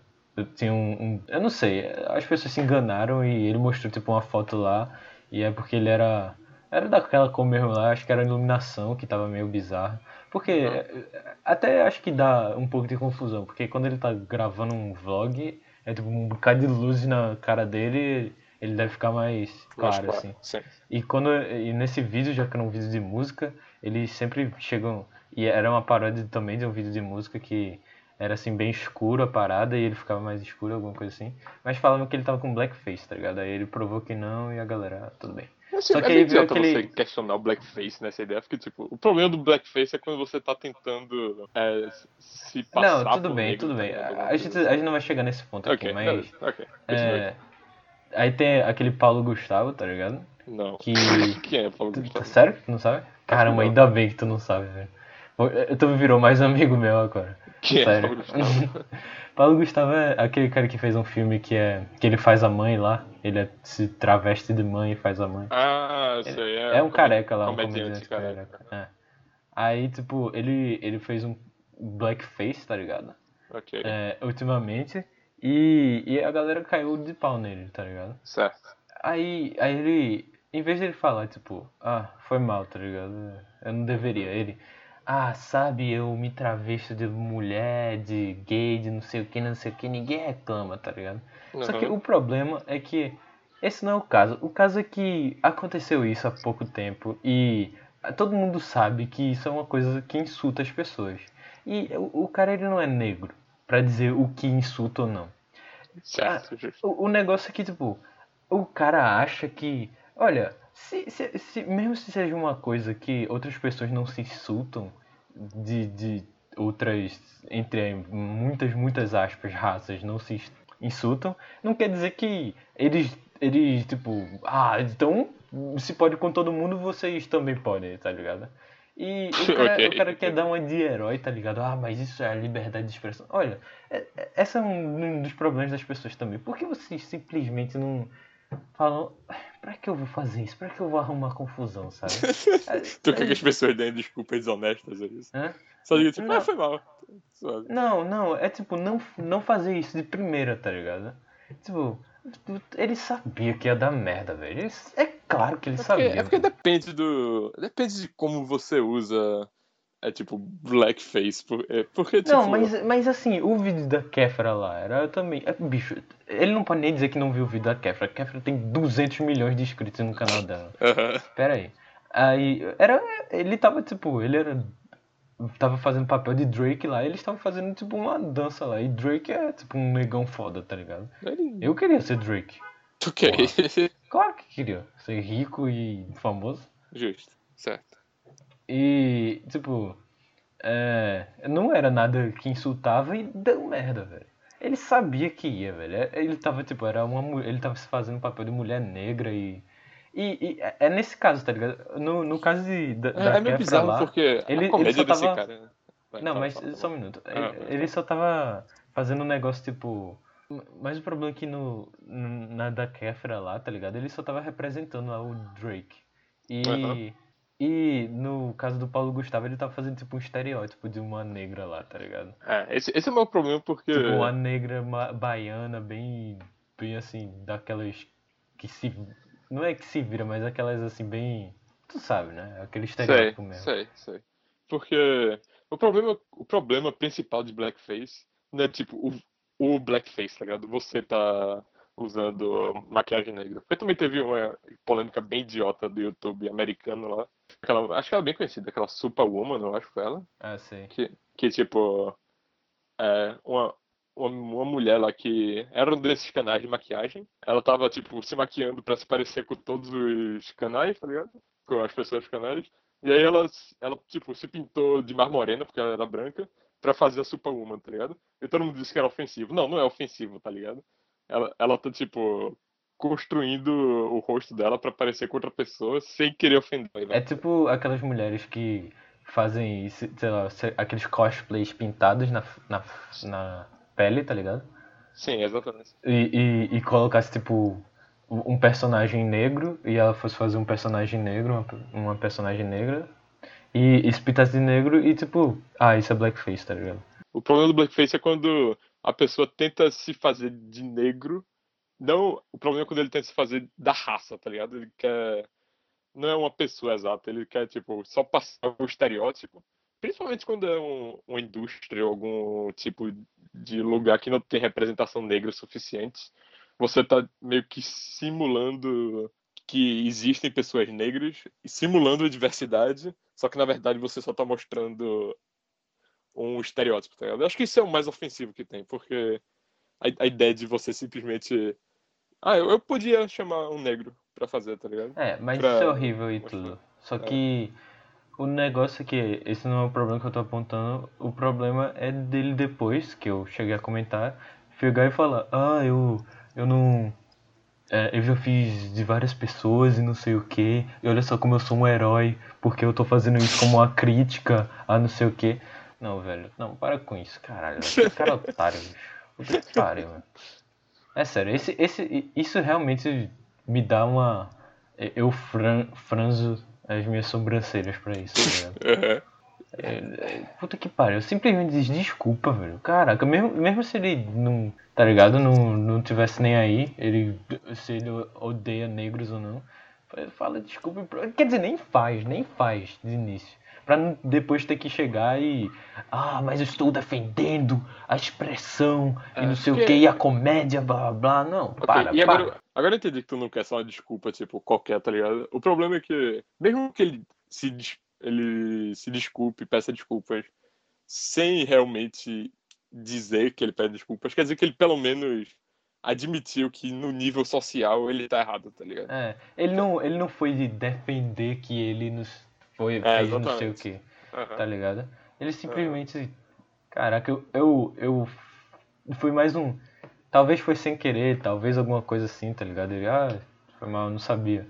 Tinha um, um- Eu não sei, as pessoas se enganaram e ele mostrou, tipo, uma foto lá. E é porque ele era. Era daquela cor mesmo lá, acho que era a iluminação que tava meio bizarra. Porque eh, até acho que dá um pouco de confusão, porque quando ele tá gravando um vlog, é tipo um bocado de luz na cara dele, ele deve ficar mais mais claro, assim. Sim. E quando e nesse vídeo, já que era um vídeo de música, eles sempre chegam e era uma paródia também de um vídeo de música que era assim bem escuro a parada e ele ficava mais escuro, alguma coisa assim. Mas falavam que ele tava com blackface, tá ligado? Aí ele provou que não e a galera, ah, tudo bem. Assim, Só é que meio aí idiota aquele- você questionar o blackface nessa ideia, porque, tipo, o problema do blackface é quando você tá tentando é, se passar não, tudo bem, negro, tudo tá bem. A, a gente, a gente não vai chegar nesse ponto assim. aqui, Ok, mas beleza, ok. continue. é, aí tem aquele Paulo Gustavo, tá ligado? Não. Que Quem é Paulo Tu- Gustavo? Sério? Tu não sabe? Caramba, ainda bem que tu não sabe, velho. Tu me virou mais amigo meu agora. Quem é Sério. Paulo Gustavo? Paulo Gustavo é aquele cara que fez um filme que é. que ele faz a mãe lá. Ele é- se traveste de mãe e faz a mãe. Ah, sei, é. É um careca lá, um comediante comediante careca. É. Aí, tipo, ele, ele fez um blackface, tá ligado? Ok, É, ultimamente. E, e a galera caiu de pau nele, tá ligado? certo. Aí, aí ele, em vez dele falar, tipo, ah, foi mal, tá ligado? Eu não deveria. Ele, ah, sabe, eu me travesto de mulher, de gay, de não sei o que, não sei o que, ninguém reclama, tá ligado? Só que Uhum. o problema é que esse não é o caso. O caso é que aconteceu isso há pouco tempo e todo mundo sabe que isso é uma coisa que insulta as pessoas. E o, o cara, ele não é negro pra dizer o que insulta ou não. Certo, justo. O, o negócio é que, tipo, o cara acha que. Olha, se, se, se- mesmo se seja uma coisa que outras pessoas não se insultam de, de outras, entre muitas, muitas aspas, raças não se insultam, não quer dizer que eles, eles tipo, ah, então se pode com todo mundo, vocês também podem, tá ligado? E o cara, Ok. o cara quer dar uma de herói, tá ligado? Ah, mas isso é a liberdade de expressão. Olha, é- é- esse é um dos problemas das pessoas também. Por que vocês simplesmente não falam. pra que eu vou fazer isso? Pra que eu vou arrumar confusão, sabe? tu quer que as pessoas deem desculpas desonestas, é isso? Hã? Só diga tipo, Não. ah, foi mal. Suave. Não, não, é tipo, não, não fazer isso de primeira, tá ligado? Tipo, ele sabia que ia dar merda, velho. Ele- É claro que ele É porque, sabia. é porque depende do. Depende de como você usa. É tipo, blackface. é, Porque, tipo. Não, mas, mas assim, o vídeo da Kefra lá, era também. é, bicho, ele não pode nem dizer que não viu o vídeo da Kefra. A Kefra tem 200 milhões de inscritos no canal dela. aham. Pera aí. Aí, era. Ele tava tipo, ele era. Tava fazendo papel de Drake lá, e eles estavam fazendo tipo uma dança lá. E Drake é tipo um negão foda, tá ligado? Ele- Eu queria ser Drake. Ok. Claro que queria. Ser rico e famoso. Justo. Certo. E, tipo, é, não era nada que insultava e deu merda, velho. Ele sabia que ia, velho. É- Ele tava, tipo, era uma ele tava se fazendo papel de mulher negra e. E, e é- é nesse caso, tá ligado? No, no caso de, da, da É, é meio bizarro lá, porque ele- a ele comédia só desse tava- cara. né? Vai, Não, fala, mas fala, só um minuto. Ah, Ele, ele só tava fazendo um negócio, tipo. Mas o problema é que no, na da Kefra lá, tá ligado? Ele só tava representando lá o Drake. E. Aham. E no caso do Paulo Gustavo, ele tava fazendo tipo um estereótipo de uma negra lá, tá ligado? É, esse, esse é o meu problema porque. Tipo, uma negra baiana, bem. Bem assim, daquelas. Que se. Não é que se vira, mas aquelas assim, bem. Tu sabe, né? Aquele Sei, estereótipo mesmo. sei, sei. Porque o problema, o problema principal de blackface não é tipo o, o blackface, tá ligado? Você tá usando maquiagem negra. Porque também teve uma polêmica bem idiota do YouTube americano lá. Aquela, acho que ela é bem conhecida, aquela Superwoman, eu acho que foi ela. Ah, sei. Que, que tipo, é, uma, uma, mulher lá que era um desses canais de maquiagem. Ela tava, tipo, se maquiando pra se parecer com todos os canais, tá ligado? Com as pessoas dos canais. E aí ela, ela, tipo, se pintou de mar morena, porque ela era branca, pra fazer a Superwoman, tá ligado? E todo mundo disse que era ofensivo. Não, não é ofensivo, tá ligado? Ela, ela tá, tipo, construindo o rosto dela pra parecer com outra pessoa sem querer ofender. né? É tipo aquelas mulheres que fazem, se- sei lá, aqueles cosplays pintados na, na, na pele, tá ligado? Sim, exatamente. E, e, e colocasse, tipo, um um personagem negro e ela fosse fazer um personagem negro, uma, uma personagem negra, e, e se pintasse de negro e, tipo, ah, isso é blackface, tá ligado? O problema do blackface é quando a pessoa tenta se fazer de negro. Não, o problema é quando ele tenta se fazer da raça, tá ligado? Ele quer. Não é uma pessoa exata, ele quer, tipo, só passar o estereótipo. Principalmente quando é um, uma indústria ou algum tipo de lugar que não tem representação negra suficiente. Você tá meio que simulando que existem pessoas negras, simulando a diversidade, só que na verdade você só tá mostrando um estereótipo, tá ligado? Eu acho que isso é o mais ofensivo que tem, porque a, a ideia de você simplesmente. Ah, eu, eu podia chamar um negro pra fazer, tá ligado? É, mas Pra isso é horrível e mostrar. tudo. Só É. que o negócio é que esse não é o problema que eu tô apontando, o problema é dele depois, que eu cheguei a comentar, chegar e falar, ah, eu, eu não. É, eu já fiz de várias pessoas e não sei o que, e olha só como eu sou um herói, porque eu tô fazendo isso como uma crítica a não sei o que. Não, velho, não, para com isso, caralho. Que cara otário, bicho. Que pariu, mano. É sério, esse, esse, isso realmente me dá uma. Eu fran, franzo as minhas sobrancelhas pra isso, tá ligado? Aham. É, puta que pariu, simplesmente diz desculpa, velho. Caraca, mesmo, mesmo se ele não, tá ligado? Não, não tivesse nem aí, ele, se ele odeia negros ou não, fala desculpa. Quer dizer, nem faz, nem faz de início. Pra depois ter que chegar e. Ah, mas eu estou defendendo a expressão e É, não sei o porque- que, e a comédia, blá blá blá. Não, Ok, para, e para. agora, agora eu entendi que tu não quer só uma desculpa, tipo, qualquer, tá ligado? O problema é que, mesmo que ele se, ele se desculpe, peça desculpas, sem realmente dizer que ele pede desculpas, quer dizer que ele pelo menos admitiu que no nível social ele tá errado, tá ligado? É, ele não, ele não foi de defender que ele nos foi, É, fez não sei o que, Aham. tá ligado? Ele simplesmente. Caraca, eu, eu, eu. Foi mais um. Talvez foi sem querer, talvez alguma coisa assim, tá ligado? Ele, ah, foi mal, eu não sabia.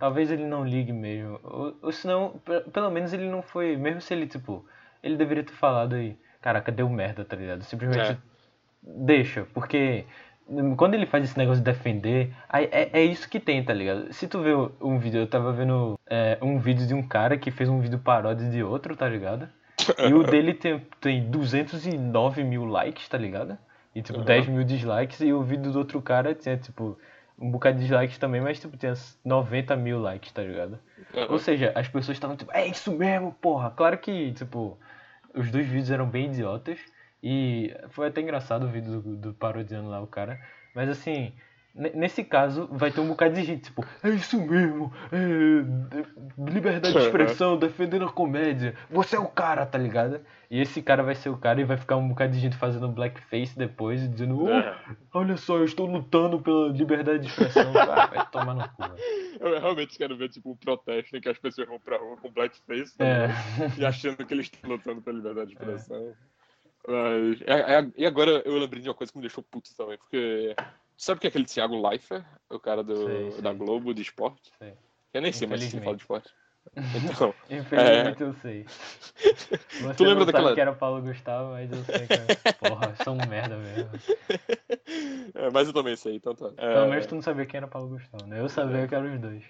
Talvez ele não ligue mesmo. Ou, ou senão, pe- pelo menos ele não foi. Mesmo se ele, tipo. Ele deveria ter falado aí. Caraca, deu merda, tá ligado? Simplesmente É. deixa, porque Quando ele faz esse negócio de defender, é, é isso que tem, tá ligado? Se tu vê um vídeo, eu tava vendo é, um vídeo de um cara que fez um vídeo paródia de outro, tá ligado? E o dele tem, tem 209 mil likes, tá ligado? E tipo, Uhum. 10 mil dislikes. E o vídeo do outro cara tinha, tipo, um bocado de dislikes também, mas tipo, tinha 90 mil likes, tá ligado? Ou seja, as pessoas estavam tipo, é isso mesmo, porra. Claro que, tipo, os dois vídeos eram bem idiotas. E foi até engraçado o vídeo do, do parodiando lá o cara. Mas assim, nesse caso, vai ter um bocado de gente, tipo, é isso mesmo, é, de- liberdade de expressão, defendendo a comédia. Você é o cara, tá ligado? E esse cara vai ser o cara e vai ficar um bocado de gente fazendo blackface depois dizendo, "Oh, É. olha só, eu estou lutando pela liberdade de expressão. Ah, vai tomar no cu. Eu realmente quero ver, tipo, um protesto em que as pessoas vão pra rua com blackface É. e achando que eles estão lutando pela liberdade de expressão. Mas, é- é- e agora eu lembrei de uma coisa que me deixou puto também, porque sabe que é aquele Thiago Leifert, o cara do, Sei, sei. da Globo de esporte? Sei. Eu nem sei mais se fala de esporte. Então, Infelizmente eu sei. Você Tu lembra não daquela- que era Paulo Gustavo, mas eu sei que é... Porra, são um merda mesmo. é, mas eu também sei, então tá. É, Pelo menos tu não sabia quem era Paulo Gustavo, né? Eu sabia que eram os dois.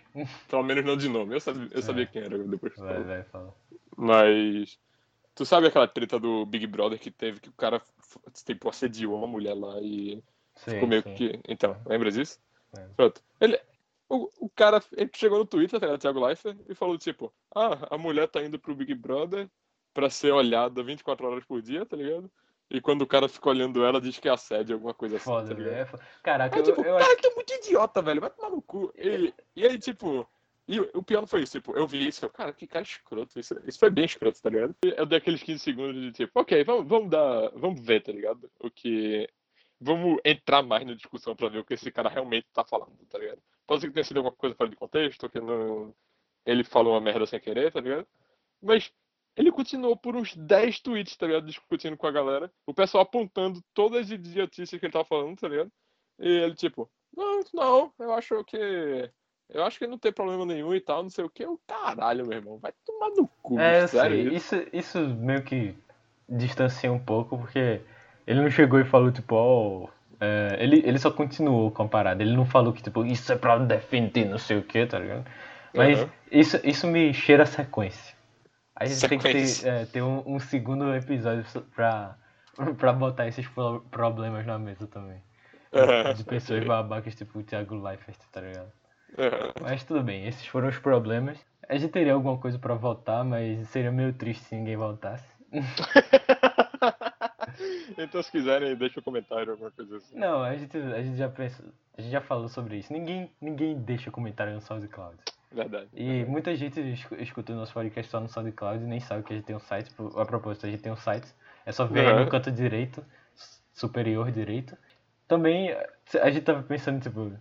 pelo menos não de nome, eu sabia, eu sabia É. quem era depois. Vai, vai, fala. Mas. Tu sabe aquela treta do Big Brother que teve que o cara tipo, assediou uma mulher lá e Sei, ficou meio sei. que. Então, lembra disso? Lembro. Pronto. Ele. O, o cara ele chegou no Twitter, tá ligado? Thiago Leifert, e falou tipo: Ah, a mulher tá indo pro Big Brother pra ser olhada 24 horas por dia, tá ligado? E quando o cara fica olhando ela, diz que é assédio, alguma coisa assim. Foda, tá ligado? É. Caraca, Aí, eu, tipo, eu cara, acho tu é muito idiota, velho. Vai tomar no cu. E, e aí, tipo. E o pior não foi isso, tipo, eu vi isso, eu, cara, que cara escroto. Isso, isso foi bem escroto, tá ligado? Eu dei aqueles 15 segundos de tipo, ok, vamos, vamos dar. Vamos ver, tá ligado? O que. Vamos entrar mais na discussão pra ver o que esse cara realmente tá falando, tá ligado? Pode ser que tenha sido alguma coisa fora de contexto, que não. Ele falou uma merda sem querer, tá ligado? Mas ele continuou por uns 10 tweets, tá ligado? Discutindo com a galera. O pessoal apontando todas as idiotices que ele tava falando, tá ligado? E ele, tipo, não, não, eu acho que. Eu acho que não tem problema nenhum e tal, não sei o que. O caralho, meu irmão. Vai tomar no cu, É, sério. sei. Isso, isso meio que distancia um pouco, porque ele não chegou e falou, tipo, ó. é, ele, ele só continuou com a parada. Ele não falou que, tipo, isso é pra defender não sei o que, tá ligado? Mas Aham. isso, isso me cheira a sequência. A gente tem que ter, é, ter um, um segundo episódio pra, pra botar esses pro- problemas na mesa também. Aham, De pessoas babacas tipo o Thiago Leifert, tá ligado? Aham. Mas tudo bem, esses foram os problemas. A gente teria alguma coisa pra votar, mas seria meio triste se ninguém votasse. então, se quiserem, deixa um comentário, alguma coisa assim. Não, a gente, a gente já pensa, a gente já falou sobre isso. Ninguém, ninguém deixa comentário no SoundCloud. Verdade. E muita gente escu- escuta o nosso podcast só no SoundCloud e nem sabe que a gente tem um site. A propósito, a gente tem um site. É só ver aí Uhum. no canto direito, superior direito. Também a gente tava pensando, tipo,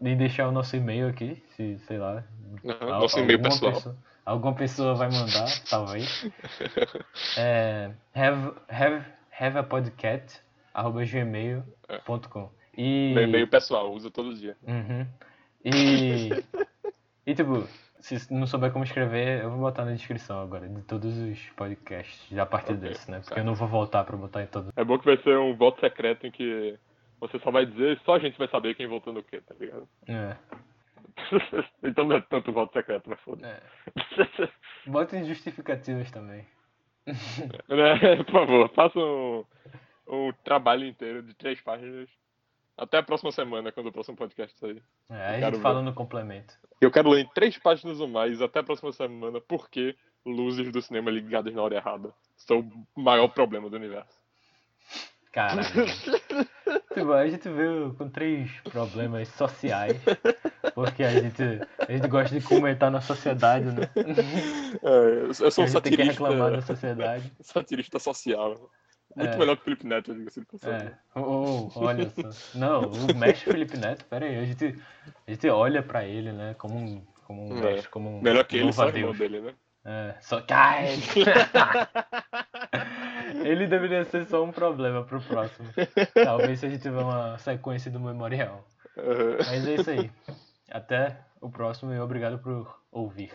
em deixar o nosso e-mail aqui, se, sei lá. Uhum, al- nosso e-mail pessoal. Pessoa, alguma pessoa vai mandar, talvez. É, have, have, have a podcast, arroba gmail.com. E... Meu e-mail pessoal, uso todo dia. Uhum. E. E tipo, se não souber como escrever, eu vou botar na descrição agora de todos os podcasts a partir Ok, desse, né? Porque tá. eu não vou voltar pra botar em todos. É bom que vai ser um voto secreto em que você só vai dizer, só a gente vai saber quem votou no quê, tá ligado? É. então não é tanto voto secreto, mas foda. é. Botem justificativas também. Né? Por favor, faça um, um trabalho inteiro de três páginas. Até a próxima semana, quando o próximo podcast sair. É, aí a gente fala no complemento. Eu quero ler em três páginas ou mais, até a próxima semana, por que luzes do cinema ligadas na hora errada são o maior problema do universo. Caralho. tipo, a gente veio com três problemas sociais. Porque a gente, a gente gosta de comentar na sociedade, né? É, eu sou um gente tem que satirista, reclamar da sociedade. satirista social. Muito É. melhor que o Felipe Neto, diga-se de passagem. É, oh, olha só. Não, o mestre Felipe Neto, pera aí, a gente, a gente olha pra ele, né, como um, como um É. mestre, como um Melhor que ele, só o dele, né? É, só que... Ele deveria ser só um problema pro próximo. Talvez se a gente tiver uma sequência do memorial. Aham. Mas é isso aí. Até o próximo e obrigado por ouvir.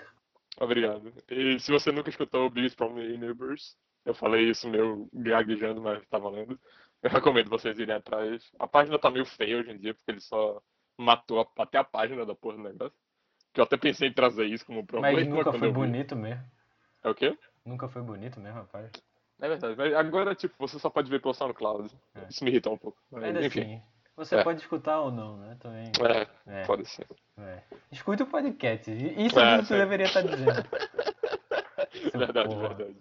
Obrigado. E se você nunca escutou o Biggest Problem in Neighbors, eu falei isso meio gaguejando, mas tá valendo. Eu recomendo vocês irem atrás. A página tá meio feia hoje em dia, porque ele só matou a- até a página da porra do negócio. Que eu até pensei em trazer isso como problema. Mas nunca foi bonito mesmo. É o quê? Nunca foi bonito mesmo, rapaz. É verdade. Mas agora, tipo, você só pode ver pelo SoundCloud. É. Isso me irrita um pouco. Mas, Ainda enfim. assim, você É. pode escutar ou não, né? Também. É, É, pode ser. é. Escute o podcast. Isso É, que você deveria estar dizendo. Verdade, porra. verdade.